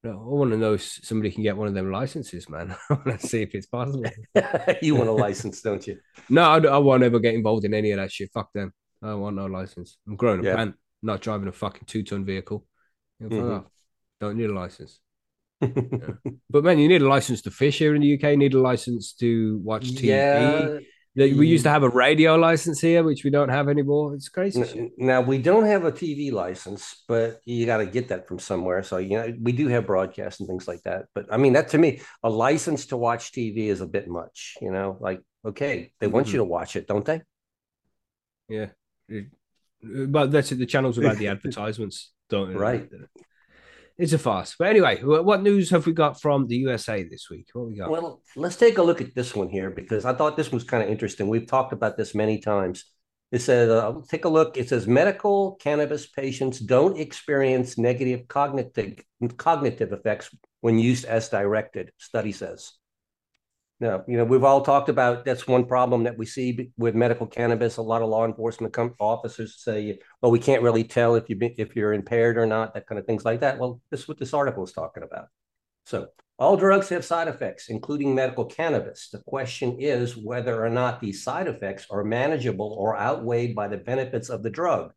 I want to know if somebody can get one of them licenses, man. [laughs] I want to see if it's possible. [laughs] you want a license, don't you? No, I, I, won't ever get involved in any of that shit. Fuck them. I want no license. I'm growing a yeah. plant, not driving a fucking two ton vehicle. Mm-hmm. Don't need a license. [laughs] yeah. But man, you need a license to fish here in the UK. You need a license to watch TV. Yeah, we used to have a radio license here, which we don't have anymore. It's crazy. Now we don't have a TV license, but you got to get that from somewhere. So you know, we do have broadcasts and things like that. But I mean, that to me, a license to watch TV is a bit much. You know, like okay, they want mm-hmm. you to watch it, don't they? Yeah, but that's it. The channels about the advertisements, don't right? It's a farce. But anyway, what news have we got from the USA this week? What we got? Well, let's take a look at this one here because I thought this was kind of interesting. We've talked about this many times. It says, uh, take a look. It says medical cannabis patients don't experience negative cognitive cognitive effects when used as directed. Study says. Now, you know, we've all talked about that's one problem that we see with medical cannabis. A lot of law enforcement officers say, "Well, we can't really tell if you if you're impaired or not." That kind of things like that. Well, this is what this article is talking about. So, all drugs have side effects, including medical cannabis. The question is whether or not these side effects are manageable or outweighed by the benefits of the drug.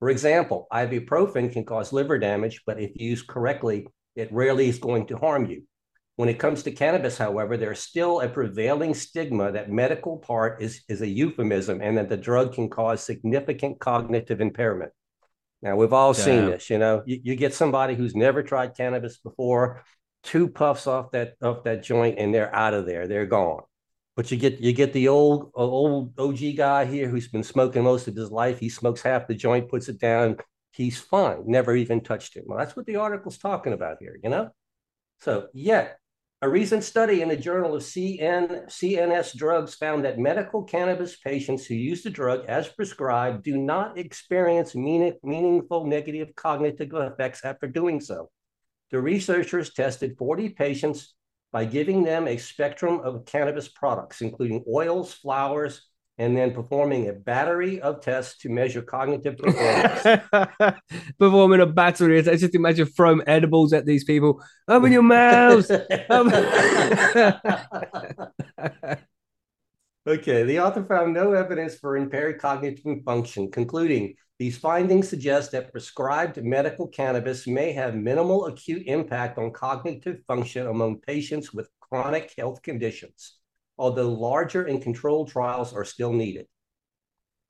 For example, ibuprofen can cause liver damage, but if used correctly, it rarely is going to harm you. When it comes to cannabis, however, there's still a prevailing stigma that medical part is, is a euphemism and that the drug can cause significant cognitive impairment. Now, we've all seen this, you know, you, you, get somebody who's never tried cannabis before, two puffs off that off that joint, and they're out of there. They're gone. But you get you get the old uh, old OG guy here who's been smoking most of his life. He smokes half the joint, puts it down. He's fine. Never even touched it. Well, that's what the article's talking about here. You know. So yet a recent study in the Journal of CN, CNS Drugs found that medical cannabis patients who use the drug as prescribed do not experience meaning, meaningful negative cognitive effects after doing so. The researchers tested 40 patients by giving them a spectrum of cannabis products, including oils, flowers, and then performing a battery of tests to measure cognitive performance. [laughs] performing a battery. I just imagine throwing edibles at these people. Open your mouths. [laughs] okay, the author found no evidence for impaired cognitive function, concluding these findings suggest that prescribed medical cannabis may have minimal acute impact on cognitive function among patients with chronic health conditions although larger and controlled trials are still needed.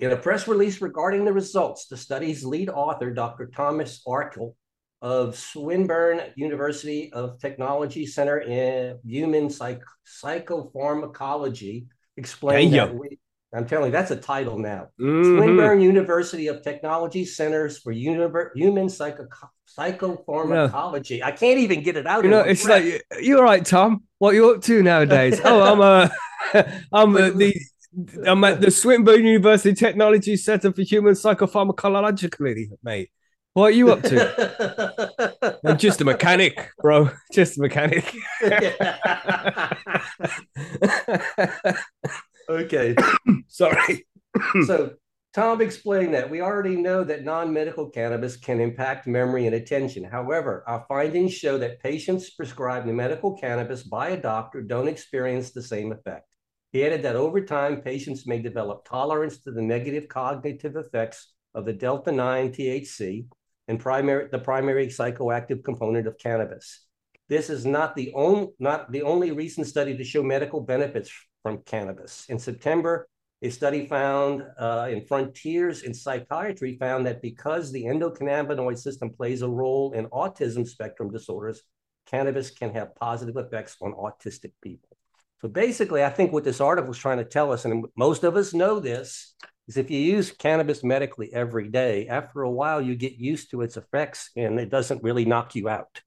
In a press release regarding the results, the study's lead author, Dr. Thomas Arkell of Swinburne University of Technology Center in Human Psych- Psychopharmacology, explained that we, I'm telling you, that's a title now. Mm-hmm. Swinburne University of Technology Centers for Univer- Human Psycho- Psychopharmacology. I can't even get it out. You know, it's breath. like you're right, Tom. What you up to nowadays? oh, I'm uh, a, [laughs] I'm a, the. I'm at the Swinburne University Technology Center for Human Psychopharmacology, mate. What are you up to? [laughs] I'm just a mechanic, bro. Just a mechanic. [laughs] Okay. Sorry. so Tom explained that we already know that non-medical cannabis can impact memory and attention. However, our findings show that patients prescribed medical cannabis by a doctor don't experience the same effect. He added that over time, patients may develop tolerance to the negative cognitive effects of the delta 9 THC and primary, the primary psychoactive component of cannabis. This is not the, only not the only recent study to show medical benefits from cannabis. In September, a study found uh, in Frontiers in Psychiatry found that because the endocannabinoid system plays a role in autism spectrum disorders, cannabis can have positive effects on autistic people. So basically, I think what this article is trying to tell us, and most of us know this, is if you use cannabis medically every day, after a while you get used to its effects and it doesn't really knock you out.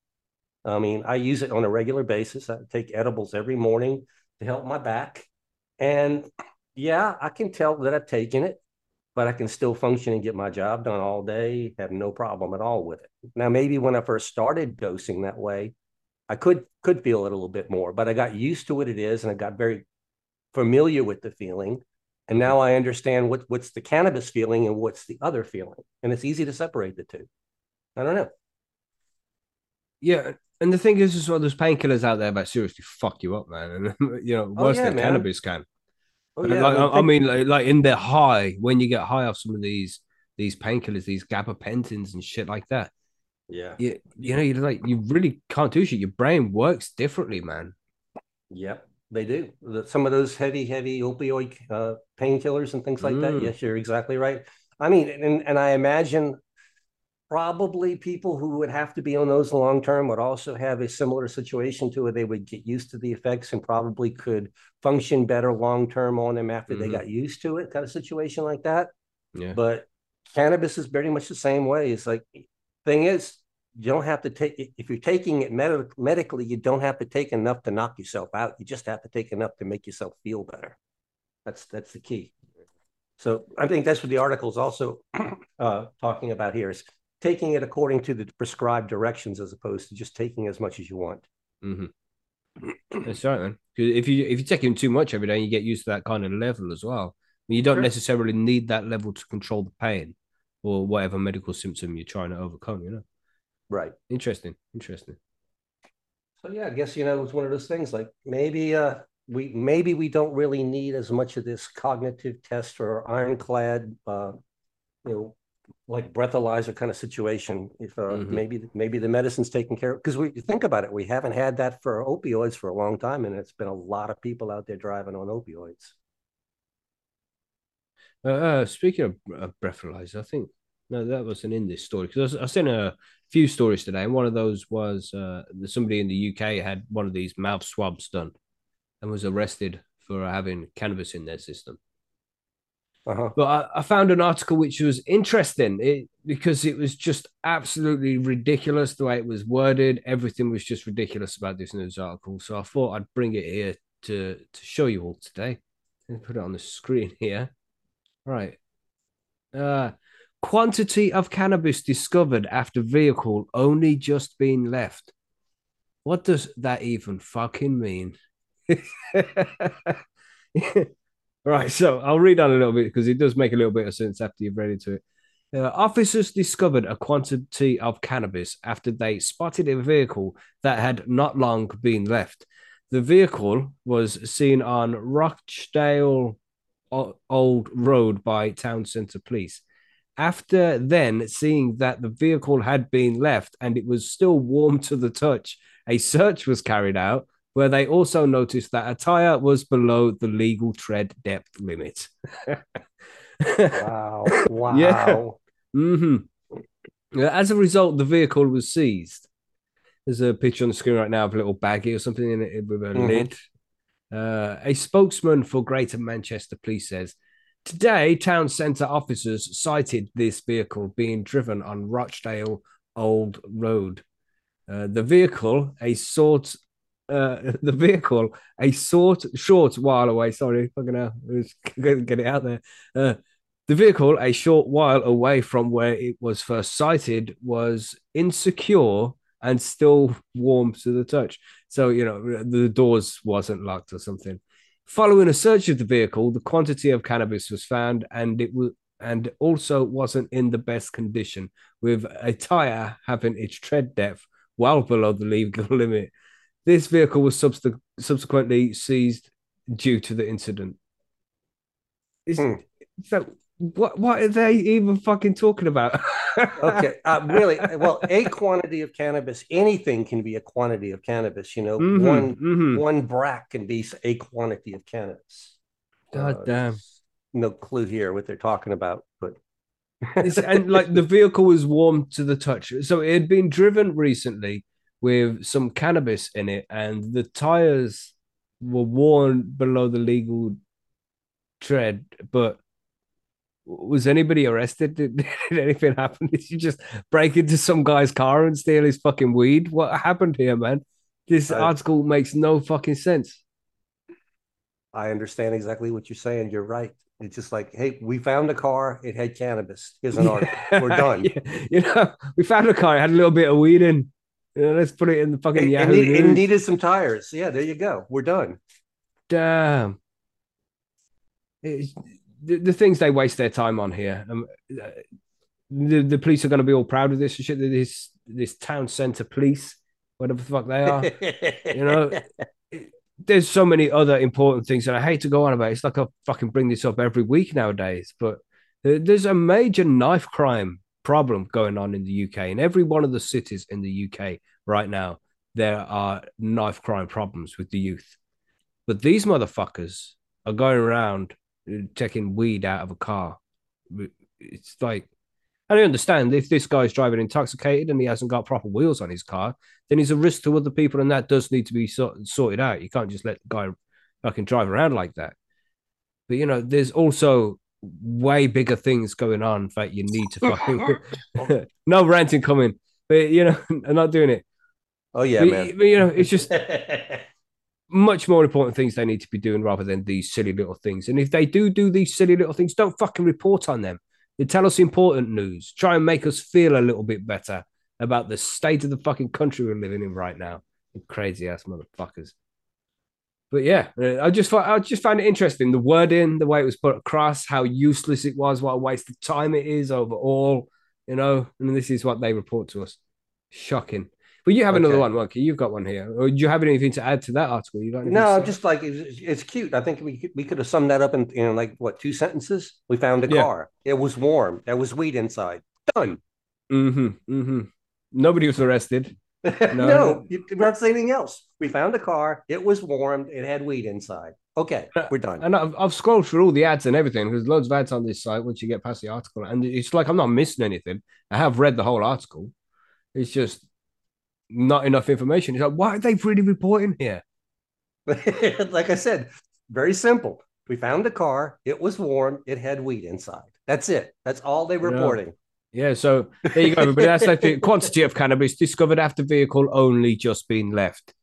I mean, I use it on a regular basis. I take edibles every morning to help my back. And yeah, I can tell that I've taken it, but I can still function and get my job done all day, have no problem at all with it. Now, maybe when I first started dosing that way, I could could feel it a little bit more, but I got used to what it is and I got very familiar with the feeling. And now I understand what, what's the cannabis feeling and what's the other feeling. And it's easy to separate the two. I don't know. Yeah, and the thing is, as well, there's painkillers out there that seriously fuck you up, man. And [laughs] you know, oh, worse oh, yeah, than man. cannabis can. Oh, yeah, like, I, I, mean, like, like, in the high, when you get high off some of these these painkillers, these gabapentins and shit like that. Yeah. You, you know, you're like you really can't do shit. Your brain works differently, man. Yep, they do. Some of those heavy, heavy opioid uh, painkillers and things like mm. that. Yes, you're exactly right. I mean, and and I imagine probably people who would have to be on those long term would also have a similar situation to where they would get used to the effects and probably could function better long term on them after mm-hmm. they got used to it kind of situation like that. Yeah. But cannabis is very much the same way. It's like thing is you don't have to take if you're taking it med- medically you don't have to take enough to knock yourself out. You just have to take enough to make yourself feel better. That's that's the key. So i think that's what the article is also [clears throat] uh, talking about here is taking it according to the prescribed directions as opposed to just taking as much as you want. Mm-hmm. [clears throat] That's right, man. If you if you take in too much every day, you get used to that kind of level as well. You don't sure. necessarily need that level to control the pain or whatever medical symptom you're trying to overcome. You know, right? Interesting, interesting. So yeah, I guess you know it's one of those things. Like maybe uh we maybe we don't really need as much of this cognitive test or ironclad uh you know like breathalyzer kind of situation. If uh, mm-hmm. maybe maybe the medicine's taken care of, because we think about it, we haven't had that for opioids for a long time, and it's been a lot of people out there driving on opioids. Uh, uh, speaking of uh, breathalyzer, I think No, that wasn't in this story because I've seen a few stories today, and one of those was uh, somebody in the UK had one of these mouth swabs done and was arrested for having cannabis in their system. Uh-huh. But I, I found an article which was interesting it, because it was just absolutely ridiculous the way it was worded. Everything was just ridiculous about this news article. So I thought I'd bring it here to, to show you all today. And put it on the screen here. Right. Uh, quantity of cannabis discovered after vehicle only just been left. What does that even fucking mean? [laughs] right, so I'll read on a little bit because it does make a little bit of sense after you've read into it. Uh, officers discovered a quantity of cannabis after they spotted a vehicle that had not long been left. The vehicle was seen on Rochdale Old Road by Town Centre Police. After then seeing that the vehicle had been left and it was still warm to the touch, a search was carried out where they also noticed that a tire was below the legal tread depth limit. wow. [laughs] Wow. Yeah. Mm-hmm. As a result, the vehicle was seized. There's a picture on the screen right now of a little baggie or something in it with a mm-hmm. lid. Uh, a spokesman for Greater Manchester Police says today, town centre officers sighted this vehicle being driven on Rochdale Old Road. Uh, the vehicle, a sort, uh, the vehicle, a short, short while away. Sorry, fucking hell, get it out there. Uh, the vehicle, a short while away from where it was first sighted, was insecure and still warm to the touch. So, you know, the doors wasn't locked or something. Following a search of the vehicle, the quantity of cannabis was found and it was and also wasn't in the best condition, with a tire having its tread depth well below the legal [laughs] limit. This vehicle was subst- subsequently seized due to the incident. Hmm. that, what what are they even fucking talking about? [laughs] okay, uh, really? Well, a quantity of cannabis, anything can be a quantity of cannabis. You know, mm-hmm, one mm-hmm. one brack can be a quantity of cannabis. God uh, damn! No clue here what they're talking about, but and like the vehicle was warm to the touch, so it had been driven recently with some cannabis in it, and the tires were worn below the legal tread, but was anybody arrested? [laughs] Did, did, anything happen? Did you just break into some guy's car and steal his fucking weed? What happened here, man? This I, article makes no fucking sense. I understand exactly what you're saying. You're right. It's just like, hey, we found a car. It had cannabis. Here's an [laughs] article. We're done. [laughs] yeah. You know, we found a car. It had a little bit of weed in. Know, let's put it in the fucking it, Yahoo. It, need, it needed some tires. Yeah, there you go. We're done. Damn. It's, the, the things they waste their time on here. Um, the, the police are going to be all proud of this shit. This this town centre police, whatever the fuck they are. you know, [laughs] there's so many other important things that I hate to go on about. It's like I fucking bring this up every week nowadays, but there's a major knife crime problem going on in the UK. In every one of the cities in the UK right now, there are knife crime problems with the youth. But these motherfuckers are going around uh, taking weed out of a car. It's like I understand if this guy's driving intoxicated and he hasn't got proper wheels on his car, then he's a risk to other people, and that does need to be sort, sorted out. You can't just let the guy fucking drive around like that. But you know, there's also way bigger things going on that you need to fucking [laughs] no ranting coming. But you know, [laughs] I'm not doing it. Oh yeah, but, man. But, you know, it's just [laughs] much more important things they need to be doing rather than these silly little things. And if they do do these silly little things, don't fucking report on them. They tell us important news. Try and make us feel a little bit better about the state of the fucking country we're living in right now. Crazy ass motherfuckers. But yeah, uh, I just I just found it interesting the wording, the way it was put across, how useless it was, what a waste of time it is overall. You know, and this is what they report to us. Shocking. But you have okay. another one, Monkey. You've got one here. Or do you have anything to add to that article? You got no, I'm just like it's, it's, cute. I think we we could have summed that up in know like what two sentences. We found a yeah. car. It was warm. There was weed inside. Done. Mm-hmm. Mm-hmm. Nobody was arrested. [laughs] No, no you not say anything else. We found a car. It was warm. It had weed inside. Okay, uh, we're done. And I've, I've scrolled through all the ads and everything. There's loads of ads on this site once you get past the article, and it's like I'm not missing anything. I have read the whole article. It's just not enough information. It's like, why are they really reporting here? [laughs] like I said, very simple. We found a car. It was warm. It had weed inside. That's it. That's all they were Yeah. reporting. Yeah, so there you go. Everybody. That's like the quantity of cannabis discovered after vehicle only just been left.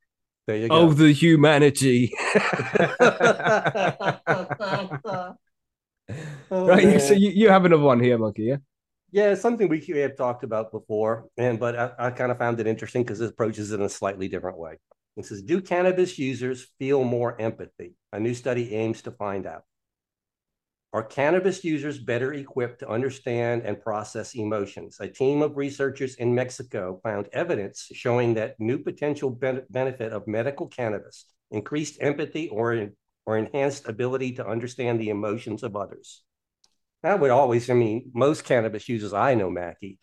There you go. Oh, the humanity. [laughs] Oh, right. man. So you, you have another one here, Monkey. Yeah. Yeah, it's something we we have talked about before, and but I, I kind of found it interesting because it approaches it in a slightly different way. It says, "Do cannabis users feel more empathy?" A new study aims to find out. Are cannabis users better equipped to understand and process emotions? A team of researchers in Mexico found evidence showing that new potential ben- benefit of medical cannabis, increased empathy, or or enhanced ability to understand the emotions of others. That would always, I mean, most cannabis users I know, Mackie,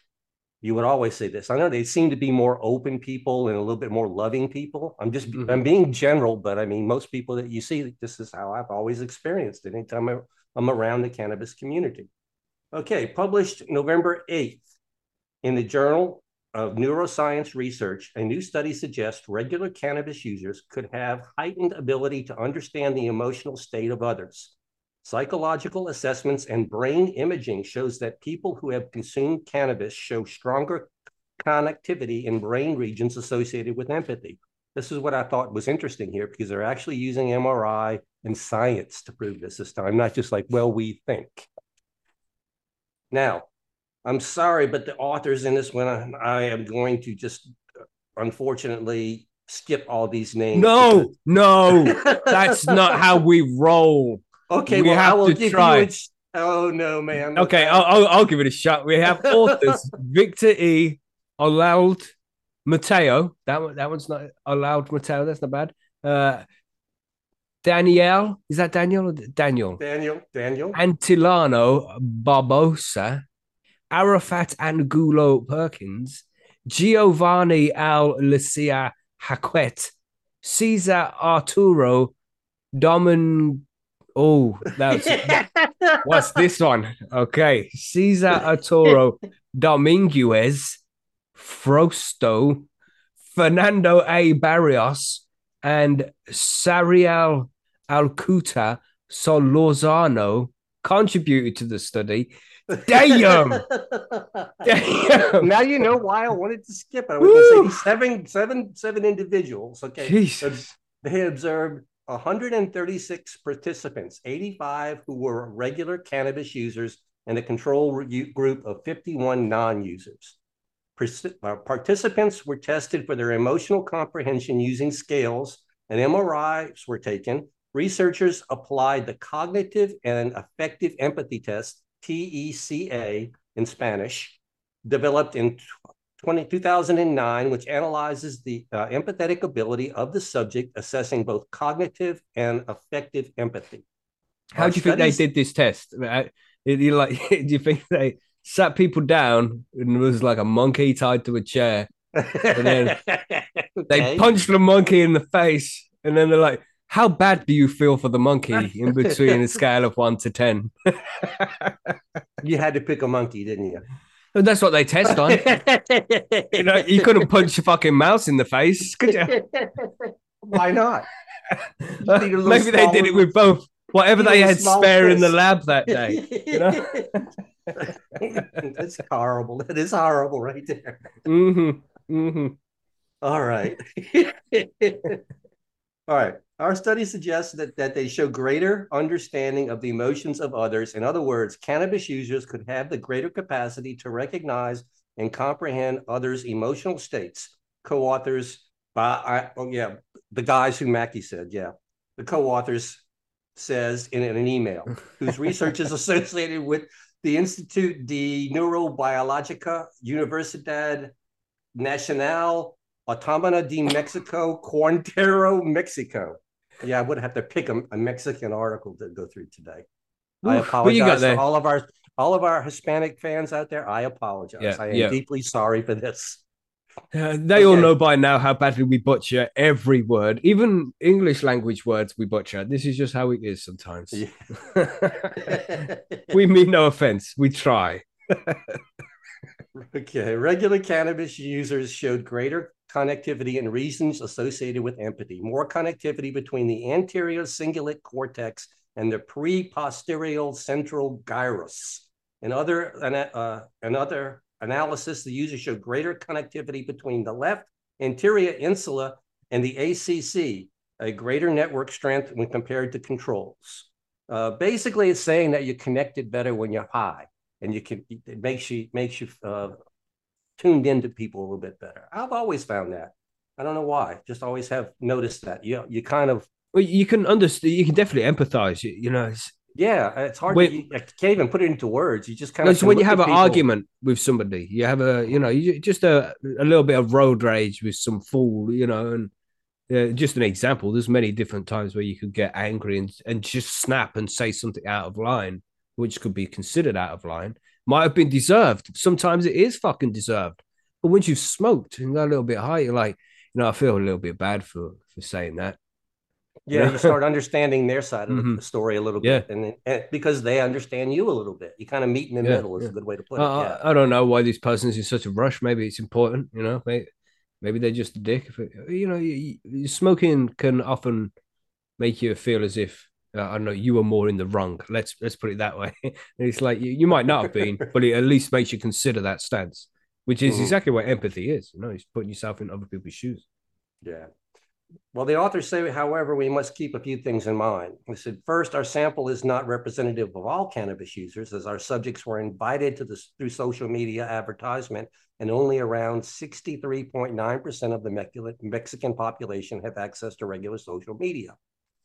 you would always say this. I know they seem to be more open people and a little bit more loving people. I'm just, Mhm. I'm being general, but I mean, most people that you see, this is how I've always experienced it anytime I- I'm around the cannabis community. Okay, published November 8th in the Journal of Neuroscience Research, a new study suggests regular cannabis users could have heightened ability to understand the emotional state of others. Psychological assessments and brain imaging shows that people who have consumed cannabis show stronger connectivity in brain regions associated with empathy. This is what I thought was interesting here because they're actually using MRI and science to prove this this time, not just like, well, we think. Now, I'm sorry, but the authors in this one, I, I am going to just uh, unfortunately skip all these names. No, no, [laughs] that's not how we roll. Okay, We well, I have will to give try. you. A, oh no, man. Okay, I'll, I'll, I'll give it a shot. We have [laughs] authors Victor E. Allowed Mateo. That one, that one's not allowed Mateo. That's not bad. Uh, Danielle, is that Daniel or Daniel? Daniel, Daniel. Antilano Barbosa, Arafat Angulo Perkins, Giovanni Al Lucia Haquet, Cesar Arturo Domin. Oh, that's [laughs] what's this one? Okay, Cesar Arturo [laughs] Dominguez, Frosto, Fernando A. Barrios, and Sariel Alcuta Solorzano contributed to the study. Damn! [laughs] Damn! now you know why I wanted to skip it. I was going to say seven, seven, seven individuals. Okay, Jesus. they observed 136 participants, 85 who were regular cannabis users, and a control group of 51 non-users. Persi- uh, Participants were tested for their emotional comprehension using scales, and MRIs were taken. Researchers applied the cognitive and affective empathy test, TECA in Spanish, developed in 20, 2009, which analyzes the uh, empathetic ability of the subject, assessing both cognitive and affective empathy. How Our do you think they did this test? Do you like? [laughs] Do you think they sat people down and was like a monkey tied to a chair? then [laughs] They punched the monkey in the face, and then they're like, "How bad do you feel for the monkey?" In [laughs] between a scale of one to ten. [laughs] You had to pick a monkey, didn't you? And that's what they test on. You know, you couldn't punch a fucking mouse in the face, could you? Why not? Uh, a little Maybe they did it with both. Whatever they had spare in the lab that day. You know? [laughs] That's horrible. That is horrible right there. Mm-hmm. Mm-hmm. All right. [laughs] All right. Our study suggests that, that they show greater understanding of the emotions of others. In other words, cannabis users could have the greater capacity to recognize and comprehend others' emotional states. Co-authors by I, oh yeah, the guys who Mackie said, yeah. The co-authors says in, in an email, whose research is [laughs] associated with the Institute de Neurobiológica Universidad Nacional Autónoma de Mexico, Cuartero, Mexico. Yeah, I would have to pick a, a Mexican article to go through today. I Oof, got apologize to all of our all of our Hispanic fans out there. I apologize. Yeah, I am yeah. deeply sorry for this. Uh, they all know by now how badly we butcher every word, even English language words we butcher. This is just how it is sometimes. Yeah. [laughs] we mean no offense. We try. Okay, regular cannabis users showed greater connectivity and reasons associated with empathy, more connectivity between the anterior cingulate cortex and the pre-posterior central gyrus. In other, ana- uh, another analysis, the user showed greater connectivity between the left anterior insula and the ACC, a greater network strength when compared to controls. Uh, basically, it's saying that you're connected better when you're high and you can it makes you makes you uh, tuned into people a little bit better. I've always found that. I don't know why. Just always have noticed that. You you kind of Well, you can understand. You can definitely empathize. You, you know, it's, yeah. It's hard. When- to, you, I can't even put it into words. You just kind no, of so when you have an argument with somebody, you have a, you know, you just a, a little bit of road rage with some fool, you know, and uh, just an example. There's many different times where you could get angry and and just snap and say something out of line, which could be considered out of line. Might have been deserved. Sometimes it is fucking deserved. But once you've smoked and got a little bit high, you're like, you know, I feel a little bit bad for for saying that. Yeah, Yeah. you start understanding their side of Mhm. the story a little Yeah. bit, and, then- and because they understand you a little bit, you kind of meet in the Yeah, middle. Is yeah. a good way to put it. Yeah. I, I don't know why this person's in such a rush. Maybe it's important, you know. Maybe, maybe they're just a dick. If it, you know, you, you- smoking can often make you feel as if uh, I don't know you were more in the wrong. Let's let's put it that way. [laughs] And it's like you, you might not have been, [laughs] but it at least makes you consider that stance, which is Mhm. exactly what empathy is. You know, it's putting yourself in other people's shoes. Yeah. Well, the authors say, however, we must keep a few things in mind. We said, first, our sample is not representative of all cannabis users, as our subjects were invited to this through social media advertisement, and only around 63.9% of the Mexican population have access to regular social media.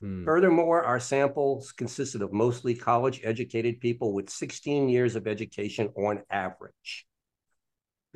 Hmm. Furthermore, our samples consisted of mostly college educated people with 16 years of education on average.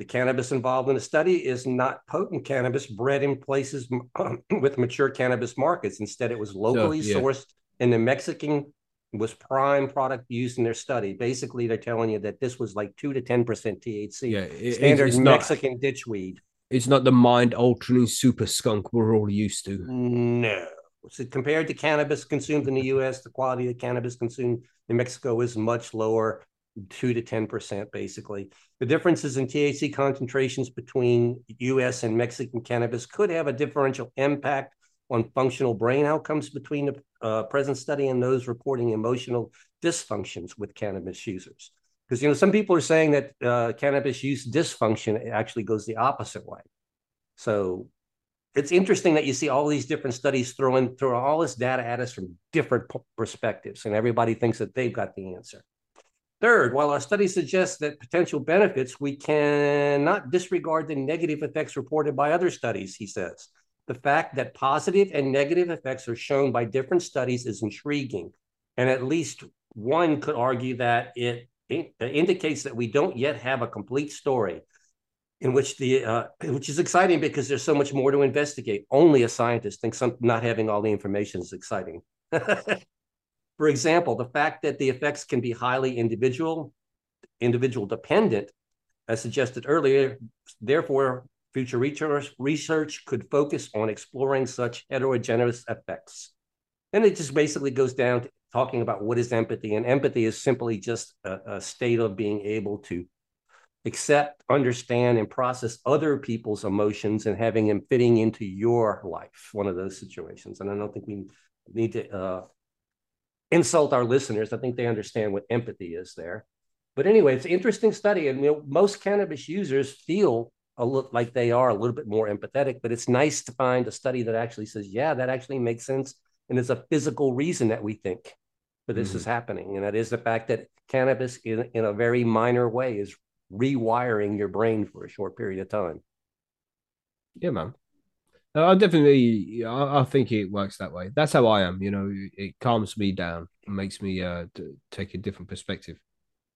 The cannabis involved in the study is not potent cannabis bred in places [clears throat] with mature cannabis markets. Instead, it was locally yeah. sourced, and the Mexican was prime product used in their study. Basically, they're telling you that this was like two to ten percent THC, Yeah, it- it's- standard it's not- Mexican ditchweed. It's not the mind altering super skunk we're all used to. No. So compared to cannabis consumed in the US, the quality of cannabis consumed in Mexico is much lower, two to 10%, basically. The differences in THC concentrations between US and Mexican cannabis could have a differential impact on functional brain outcomes between the uh, present study and those reporting emotional dysfunctions with cannabis users. Because, you know, some people are saying that uh, cannabis use dysfunction actually goes the opposite way. So it's interesting that you see all these different studies throwing throw all this data at us from different perspectives, and everybody thinks that they've got the answer. Third, while our study suggests that potential benefits, we cannot disregard the negative effects reported by other studies, he says. The fact that positive and negative effects are shown by different studies is intriguing. And at least one could argue that it, it indicates that we don't yet have a complete story in which the uh, which is exciting because there's so much more to investigate. Only a scientist thinks some, not having all the information is exciting. [laughs] For example, the fact that the effects can be highly individual, individual dependent, as suggested earlier, therefore, future research, could focus on exploring such heterogeneous effects. And it just basically goes down to talking about what is empathy. And empathy is simply just a, a state of being able to accept, understand, and process other people's emotions and having them fitting into your life, one of those situations. And I don't think we need to uh, insult our listeners. I think they understand what empathy is there. But anyway, it's an interesting study. And you know, most cannabis users feel a little like they are a little bit more empathetic, but it's nice to find a study that actually says, yeah, that actually makes sense. And there's a physical reason that we think that this is mm-hmm. happening. And that is the fact that cannabis in, in a very minor way is rewiring your brain for a short period of time. Yeah, man. I definitely, I, I think it works that way. That's how I am. You know, it calms me down, and makes me uh t- take a different perspective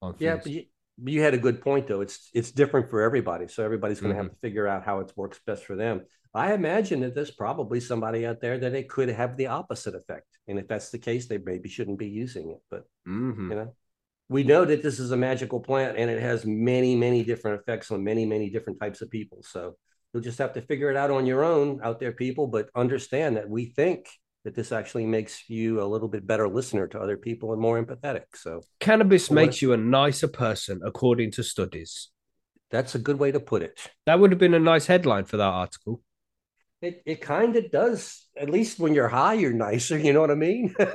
on Yeah, but you, but you had a good point though. It's it's different for everybody, so everybody's going to have to figure out how it works best for them. I imagine that there's probably somebody out there that it could have the opposite effect, and if that's the case, they maybe shouldn't be using it. But Mhm. you know, we know that this is a magical plant, and it has many many different effects on many many different types of people. So You'll just have to figure it out on your own out there, people. But understand that we think that this actually makes you a little bit better listener to other people and more empathetic. So Cannabis makes you a nicer person, according to studies. that's a good way to put it. That would have been a nice headline for that article. It it kind of does. At least when you're high, you're nicer. You know what I mean? [laughs]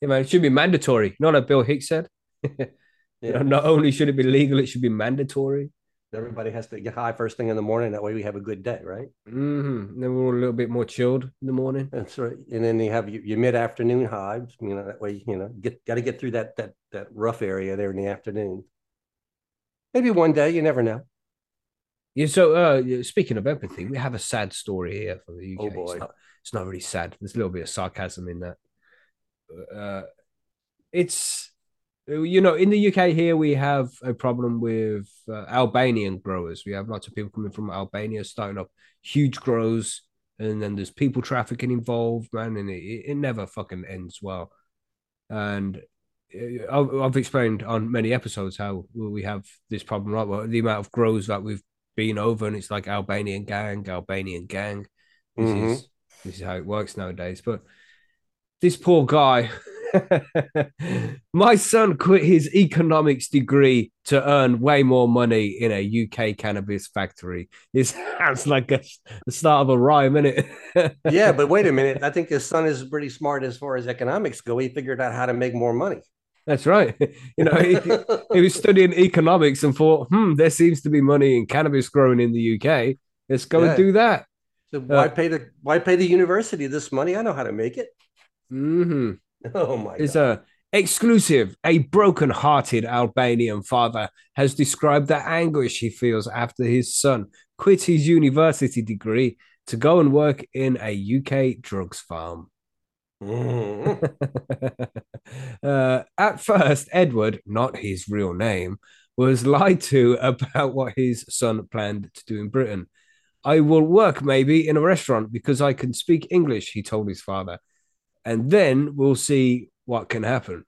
Yeah, man, it should be mandatory. Not like Bill Hicks said. [laughs] You know, not only should it be legal, it should be mandatory. Everybody has to get high first thing in the morning. That way we have a good day, right? hmm Then we're all a little bit more chilled in the morning. That's right. And then you have your, your mid afternoon hives. You know that way. You know, get got to get through that that that rough area there in the afternoon. Maybe one day. You never know. Yeah. So, uh, speaking of empathy, we have a sad story here from the UK. Oh, boy. It's not, it's not really sad. There's a little bit of sarcasm in that. Uh, it's you know in the UK here we have a problem with uh, Albanian growers. We have lots of people coming from Albania starting up huge grows, and then there's people trafficking involved, man, and it, it never fucking ends well. And uh, I've, I've explained on many episodes how we have this problem, right? Well, the amount of grows that we've been over, and it's like Albanian gang, Albanian gang. This Mhm. is this is how it works nowadays. But this poor guy, [laughs] [laughs] my son quit his economics degree to earn way more money in a UK cannabis factory. This [laughs] sounds like a, the start of a rhyme, isn't it? [laughs] Yeah, but wait a minute. I think his son is pretty smart as far as economics go. He figured out how to make more money. That's right. You know, he, he was studying economics and thought, hmm, there seems to be money in cannabis growing in the UK. Let's go Yeah. and do that. So why Uh, pay the why pay the university this money? I know how to make it. hmm [laughs] Oh my It's god. a exclusive. A broken-hearted Albanian father has described the anguish he feels after his son quit his university degree to go and work in a UK drugs farm. Mm. [laughs] uh, at first, Edward, not his real name, was lied to about what his son planned to do in Britain. I will work maybe in a restaurant because I can speak English, he told his father. And then we'll see what can happen.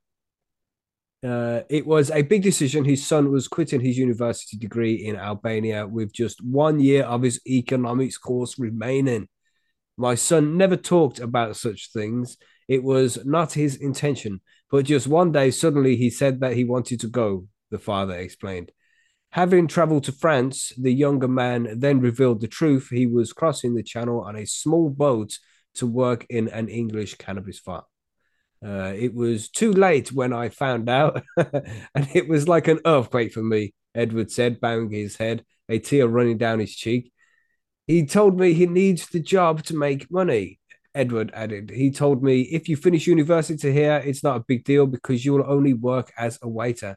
Uh, it was a big decision. His son was quitting his university degree in Albania with just one year of his economics course remaining. My son never talked about such things. It was not his intention, but just one day, suddenly he said that he wanted to go, the father explained. Having traveled to France, the younger man then revealed the truth. He was crossing the channel on a small boat to work in an English cannabis farm. Uh, it was too late when I found out, [laughs] and it was like an earthquake for me, Edward said, bowing his head, a tear running down his cheek. He told me he needs the job to make money. Edward added, he told me if you finish university here, it's not a big deal because you will only work as a waiter.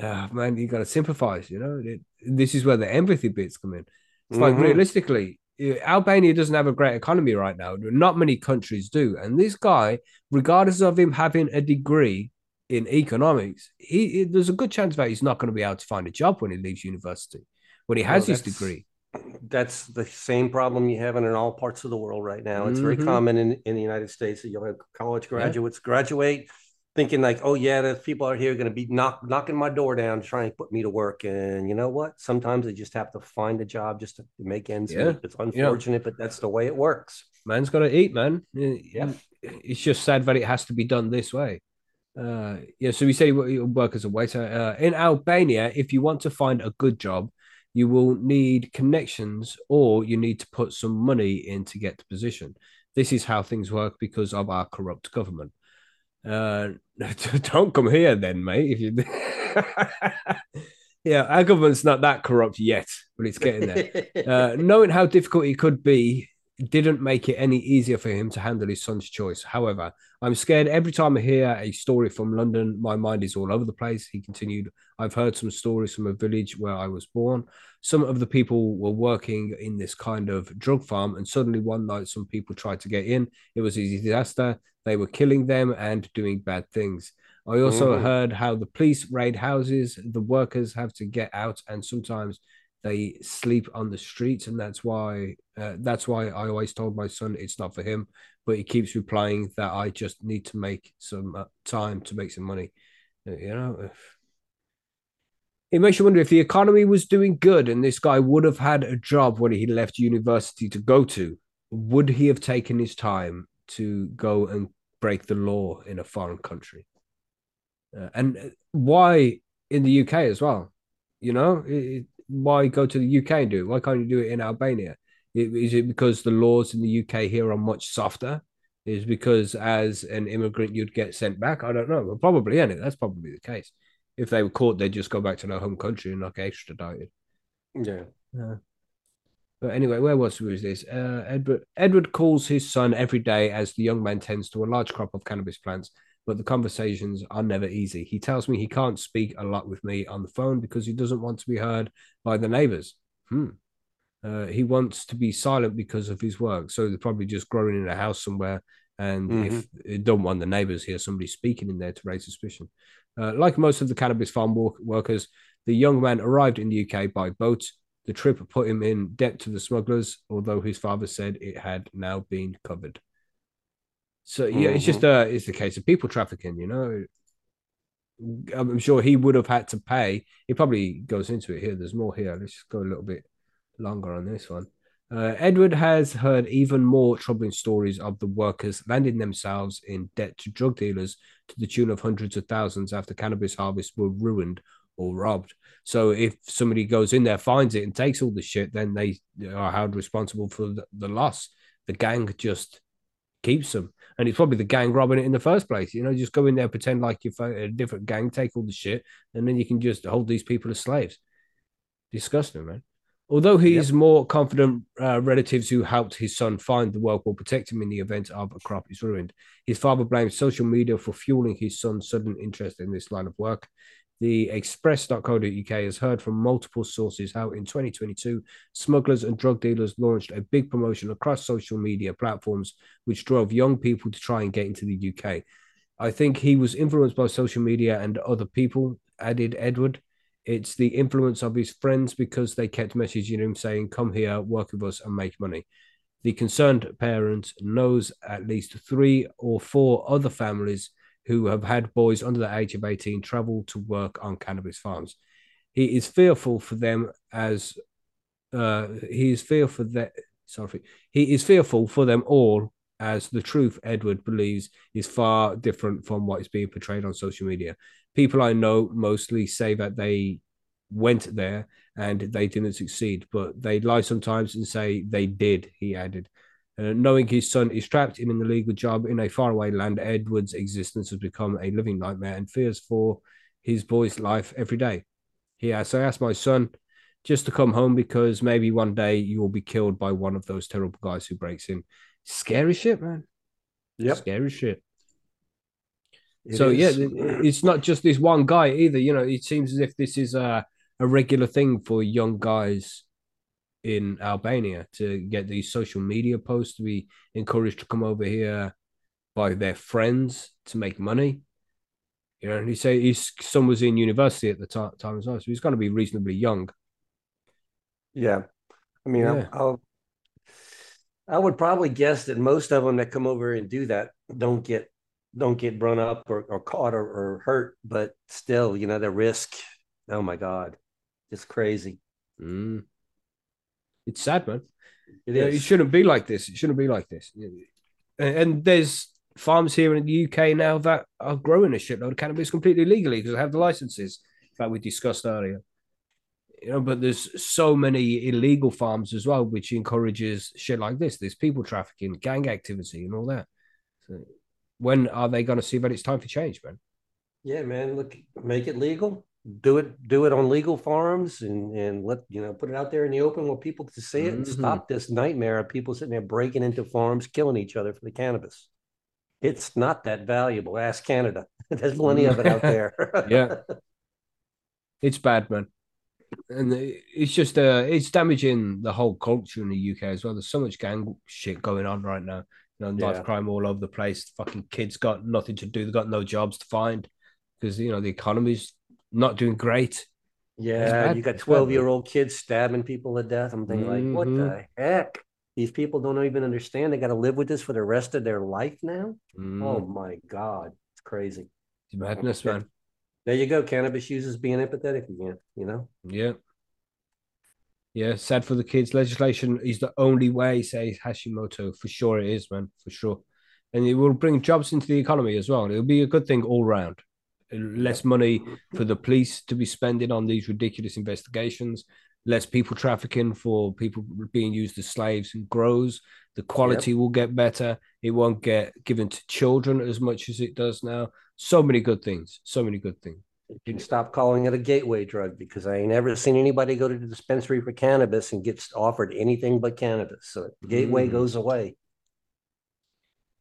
Ah, man, you got to sympathize, you know. It, this is where the empathy bits come in. It's like Mhm. realistically, Albania doesn't have a great economy right now. Not many countries do. And this guy, regardless of him having a degree in economics, he, he- there's a good chance that he's not going to be able to find a job when he leaves university, when he has Well, his degree. That's the same problem you have in all parts of the world right now. It's very Mhm. common in, in the United States that you'll have college graduates graduate thinking like, oh yeah, the people out here going to be knock, knocking my door down, trying to put me to work. And you know what? Sometimes they just have to find a job just to make ends Yeah. meet. It's unfortunate, but that's the way it works. Man's got to eat, man. Yeah. It's just sad that it has to be done this way. Uh, yeah, so we say you work as a waiter. Uh, in Albania, if you want to find a good job, you will need connections or you need to put some money in to get the position. This is how things work because of our corrupt government. Uh, [laughs] don't come here then, mate. If you, [laughs] yeah, our government's not that corrupt yet, but it's getting there. [laughs] Uh, knowing how difficult it could be didn't make it any easier for him to handle his son's choice. However, I'm scared every time I hear a story from London, my mind is all over the place. He continued, I've heard some stories from a village where I was born. Some of the people were working in this kind of drug farm, and suddenly one night, some people tried to get in. It was a disaster. They were killing them and doing bad things. I also Mhm. heard how the police raid houses, the workers have to get out, and sometimes they sleep on the streets, and that's why uh, that's why I always told my son it's not for him. But he keeps replying that I just need to make some uh, time to make some money. Uh, You know, it makes you wonder if the economy was doing good and this guy would have had a job when he left university to go to, would he have taken his time to go and break the law in a foreign country? Uh, and why in the UK as well? You know, it, why go to the UK and do it? Why can't you do it in Albania? Is it because the laws in the UK here are much softer? Is because as an immigrant you'd get sent back? I don't know. But probably, yeah, that's probably the case. If they were caught, they'd just go back to their home country and not get extradited. Yeah. Yeah. But anyway, where was, was this? Uh, Edward Edward calls his son every day as the young man tends to a large crop of cannabis plants, but the conversations are never easy. He tells me he can't speak a lot with me on the phone because he doesn't want to be heard by the neighbors. Hmm. Uh, he wants to be silent because of his work. So they're probably just growing in a house somewhere. And mm-hmm. if they don't want the neighbors hear somebody speaking in there to raise suspicion. Uh, like most of the cannabis farm work- workers, the young man arrived in the UK by boat. The trip put him in debt to the smugglers, although his father said it had now been covered. So yeah, mm-hmm. it's just uh it's the case of people trafficking, you know. I'm sure he would have had to pay. He probably goes into it here. There's more here. Let's just go a little bit longer on this one. Uh, Edward has heard even more troubling stories of the workers landing themselves in debt to drug dealers to the tune of hundreds of thousands after cannabis harvests were ruined or robbed. So if somebody goes in there, finds it, and takes all the shit, then they are held responsible for the, the loss. The gang just keeps them, and it's probably the gang robbing it in the first place. You know, just go in there, pretend like you're a different gang, take all the shit, and then you can just hold these people as slaves. Disgusting, man. Although he's yep. more confident uh, relatives who helped his son find the work will protect him in the event of a crop is ruined. His father blames social media for fueling his son's sudden interest in this line of work. The express.co.uk has heard from multiple sources how in 2022, smugglers and drug dealers launched a big promotion across social media platforms, which drove young people to try and get into the UK. I think he was influenced by social media and other people, added Edward. It's the influence of his friends because they kept messaging him saying, Come here, work with us, and make money. The concerned parent knows at least three or four other families who have had boys under the age of 18 travel to work on cannabis farms. He is fearful for them as uh, he is fearful that sorry he is fearful for them all as the truth Edward believes is far different from what is being portrayed on social media people I know mostly say that they went there and they didn't succeed, but they lie sometimes and say they did, he added. Uh, knowing his son is trapped in an illegal job in a faraway land, Edward's existence has become a living nightmare and fears for his boy's life every day. He asked, I asked my son just to come home because maybe one day you will be killed by one of those terrible guys who breaks in. Scary shit, man. Yeah. Scary shit. It so is. yeah, it's not just this one guy either. You know, it seems as if this is a a regular thing for young guys in Albania to get these social media posts to be encouraged to come over here by their friends to make money. You know, and he say his son was in university at the t- time as well, so he's going to be reasonably young. Yeah, I mean, yeah. I'll, I'll, I would probably guess that most of them that come over and do that don't get don't get run up or, or caught or, or hurt, but still, you know, the risk. Oh my God, it's crazy. Mm. It's sad, man. It, it shouldn't be like this. It shouldn't be like this. And there's farms here in the UK now that are growing a shitload of cannabis completely legally because they have the licenses that we discussed earlier. You know, but there's so many illegal farms as well, which encourages shit like this. There's people trafficking, gang activity, and all that. So when are they going to see that it's time for change, man? Yeah, man. Look, make it legal. Do it. Do it on legal farms, and and let you know put it out there in the open where people can see it, and mm-hmm. stop this nightmare of people sitting there breaking into farms, killing each other for the cannabis. It's not that valuable. Ask Canada. [laughs] There's plenty of it out [laughs] there. [laughs] yeah, it's bad, man and it's just uh it's damaging the whole culture in the UK as well. There's so much gang shit going on right now You know, knife yeah. crime all over the place. Fucking kids got nothing to do. They got no jobs to find because you know the economy's not doing great. Yeah, you got twelve year old kids stabbing people to death. I'm thinking mm-hmm. like, what the mm-hmm. heck? These people don't even understand. They got to live with this for the rest of their life now. Mm. Oh my god, it's crazy. It's madness, man. There you go. Cannabis users being empathetic again. You know. Yeah. Yeah, sad for the kids. Legislation is the only way, says Hashimoto. For sure, it is, man. For sure, and it will bring jobs into the economy as well. It'll be a good thing all round. Less money for the police to be spending on these ridiculous investigations. Less people trafficking for people being used as slaves and grows. The quality will get better. It won't get given to children as much as it does now. So many good things. So many good things. You can stop calling it a gateway drug because I ain't ever seen anybody go to the dispensary for cannabis and gets offered anything but cannabis. So gateway Mm. goes away.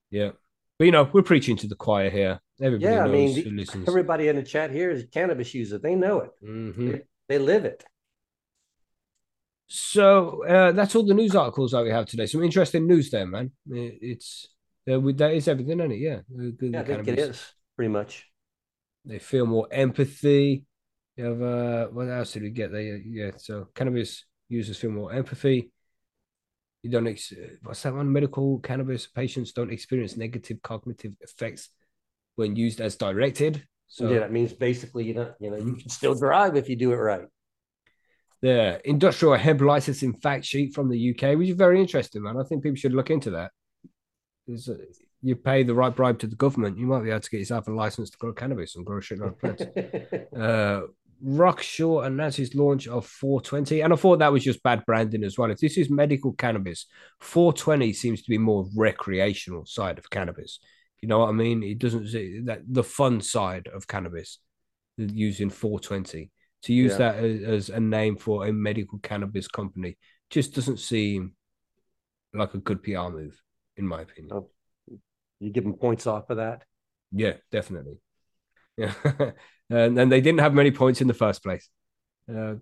Yeah. But you know, we're preaching to the choir here. Everybody Yeah, I mean. Everybody in the chat here is a cannabis user. They know it. Mhm. They live it. So uh, that's all the news articles that we have today. Some interesting news there, man. It- It's uh, we- that is everything, isn't it? Yeah, The- the Yeah, I think it is pretty much. They feel more empathy. You have uh, what else did we get there? Yeah, so cannabis users feel more empathy. You don't ex- what's that one? Medical cannabis patients don't experience negative cognitive effects when used as directed. So yeah, that means basically you know, you know, you Mhm. can still drive if you do it right. the industrial hemp licensing fact sheet from the UK, which is very interesting, man. I think people should look into that. Uh, you pay the right bribe to the government, you might be able to get yourself a license to grow cannabis and grow a shitload of plants. [laughs] uh, Rokshaw announced his launch of 420, and I thought that was just bad branding as well. If this is medical cannabis, 420 seems to be more recreational side of cannabis. You know what I mean? It doesn't say that the fun side of cannabis using 420 to use Yeah. that as, as a name for a medical cannabis company just doesn't seem like a good PR move, in my opinion. Oh. you give them points off for that. Yeah, definitely. Yeah, [laughs] and and they didn't have many points in the first place. Uh,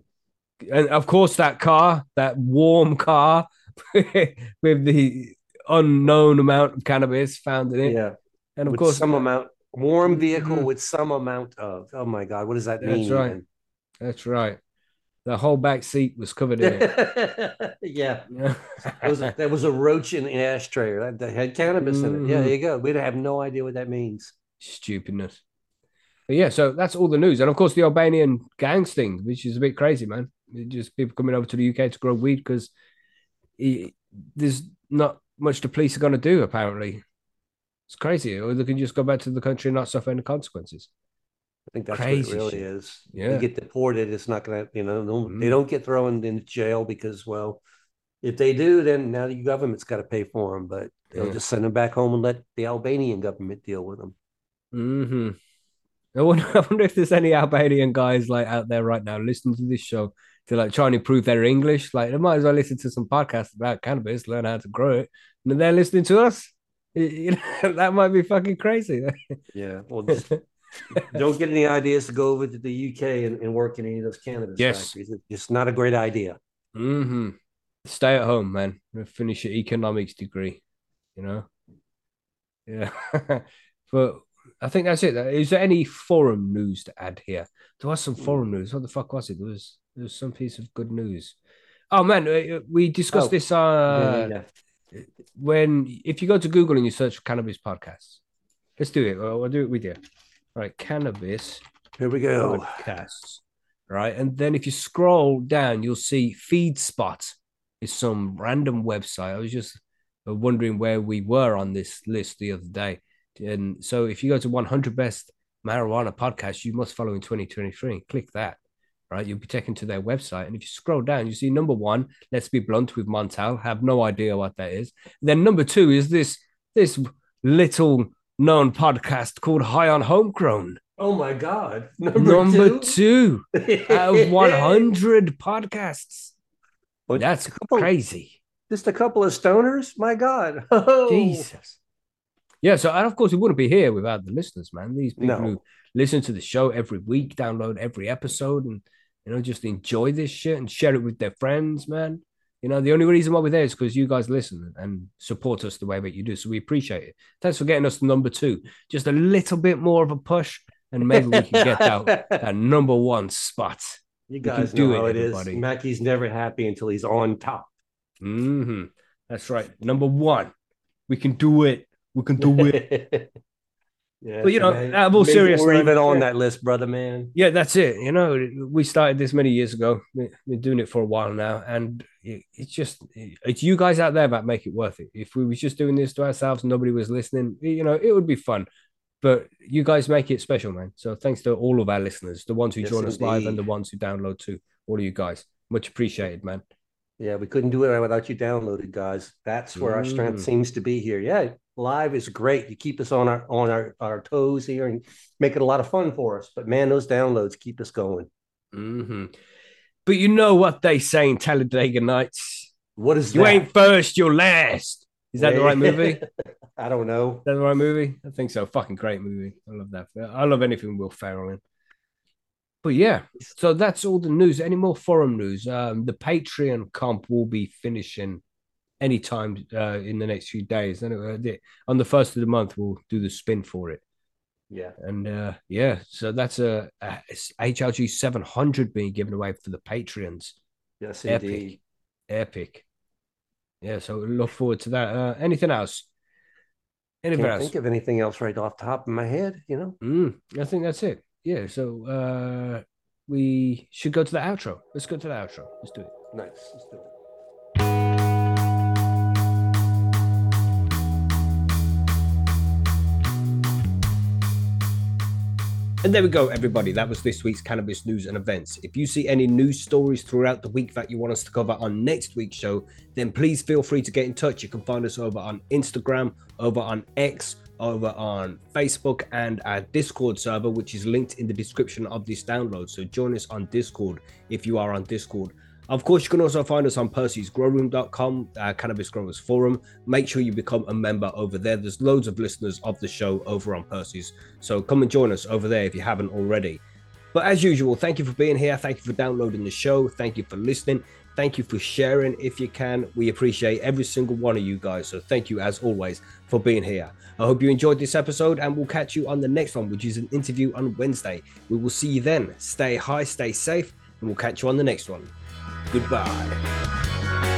and of course, that car, that warm car [laughs] with the unknown amount of cannabis found in it, Yeah. And of with course, some amount warm vehicle Mhm. with some amount of oh my god, what does that That's mean? right. even? that's right. The whole back seat was covered in it. [laughs] yeah. Yeah. There was, a, there was a roach in the ashtray that, that had cannabis in it. Yeah, there you go. We'd have no idea what that means. stupidness. But yeah, so that's all the news, and of course the Albanian gang thing, which is a bit crazy, man. It just people coming over to the UK to grow weed because there's not much the police are going to do. Apparently, it's crazy, or they can just go back to the country and not suffer any consequences. I think that's Crazy what it really shit. is. Yeah. You get deported, it's not gonna, you know, no- Mhm. they don't get thrown into jail because, well, if they do, then now the government's got to pay for them. But they'll Yeah. just send them back home and let the Albanian government deal with them. Mm-hmm. I wonder, [laughs] I wonder if there's any Albanian guys like out there right now listening to this show to like try and improve their English. Like they might as well listen to some podcasts about cannabis, learn how to grow it, and then they're listening to us. [laughs] You- know, that might be fucking crazy. [laughs] Yeah. Well, just don't get any ideas to go over to the UK and, and work in any of those cannabis Yes. factories. It's just not a great idea. hmm Stay at home, man. Finish your economics degree. You know. Yeah, [laughs] but I think that's it. Is there any forum news to add here? There was some forum news. What the fuck was it? There was there was some piece of good news. Oh man, we discussed Oh, this uh yeah, yeah. When if you go to Google and you search cannabis podcasts. Let's do it. I'll I'll do it with you. All right, cannabis Here we go. podcasts, right? And then if you scroll down, you'll see FeedSpot is some random website. I was just wondering where we were on this list the other day. And so if you go to 100 best marijuana podcasts, you must follow in 2023. Click that, right? You'll be taken to their website. And if you scroll down, you see number one, let's be blunt with Montel. Have no idea what that is. Then number two is this this little known podcast called High on Homegrown. Oh my God. Number, Number two. two out [laughs] of 100 podcasts. Well, That's couple- crazy. Just a couple of stoners? My God. [laughs] Oh. Jesus. Yeah, so and of course we wouldn't be here without the listeners, man. These people No. who listen to the show every week, download every episode, and you know just enjoy this shit and share it with their friends, man. You know the only reason why we're there is because you guys listen and support us the way that you do. So we appreciate it. Thanks for getting us to number two. Just a little bit more of a push, and maybe we can get out [laughs] that number one spot. You guys do know it, how it is. everybody. Mackey's never happy until he's on top. hmm That's right. Number one. We can do it. We can do it. [laughs] Yeah, But, you know, man, out of all seriousness, we're even on yeah. that list, brother, man. Yeah, that's it. You know, we started this many years ago. We- We've been doing it for a while now, and it- it's just it's you guys out there that make it worth it. If we was just doing this to ourselves, nobody was listening. You know, it would be fun, but you guys make it special, man. So thanks to all of our listeners, the ones who Yes, join us live and the ones who download too. All of you guys, much appreciated, man. Yeah, we couldn't do it without you downloaded, guys. That's where our strength Mm. seems to be here. Yeah, live is great. You keep us on our on our, our toes here and make it a lot of fun for us. But man, those downloads keep us going. hmm But you know what they say in Talladega Nights? What is You that? ain't first, you're last. Is that the right movie? [laughs] I don't know. that the right movie? I think so. Fucking great movie. I love that. I love anything Will Ferrell in. But yeah, so that's all the news. Any more forum news? Um, the Patreon comp will be finishing anytime uh, in the next few days. The- on the first of the month, we'll do the spin for it. Yeah. And uh, yeah, so that's a, a HLG 700 being given away for the Patreons. Yes, Epic. indeed. Epic. Yeah, so look forward to that. Uh, anything else? Anything Can't else? think of anything else right off the top of my head, you know. Mm, I think that's it. Yeah, so uh, we should go to the outro. Let's go to the outro. Let's do it. Nice. Let's do it. And there we go, everybody. That was this week's cannabis news and events. If you see any news stories throughout the week that you want us to cover on next week's show, then please feel free to get in touch. You can find us over on Instagram, over on X, over on Facebook, and our Discord server, which is linked in the description of this download. So join us on Discord if you are on Discord. Of course, you can also find us on percysgrowroom.com, uh, Cannabis Growers Forum. Make sure you become a member over there. There's loads of listeners of the show over on Percy's. So come and join us over there if you haven't already. But as usual, thank you for being here. Thank you for downloading the show. Thank you for listening. Thank you for sharing if you can. We appreciate every single one of you guys. So thank you as always for being here. I hope you enjoyed this episode and we'll catch you on the next one, which is an interview on Wednesday. We will see you then. Stay high, stay safe, and we'll catch you on the next one. Goodbye.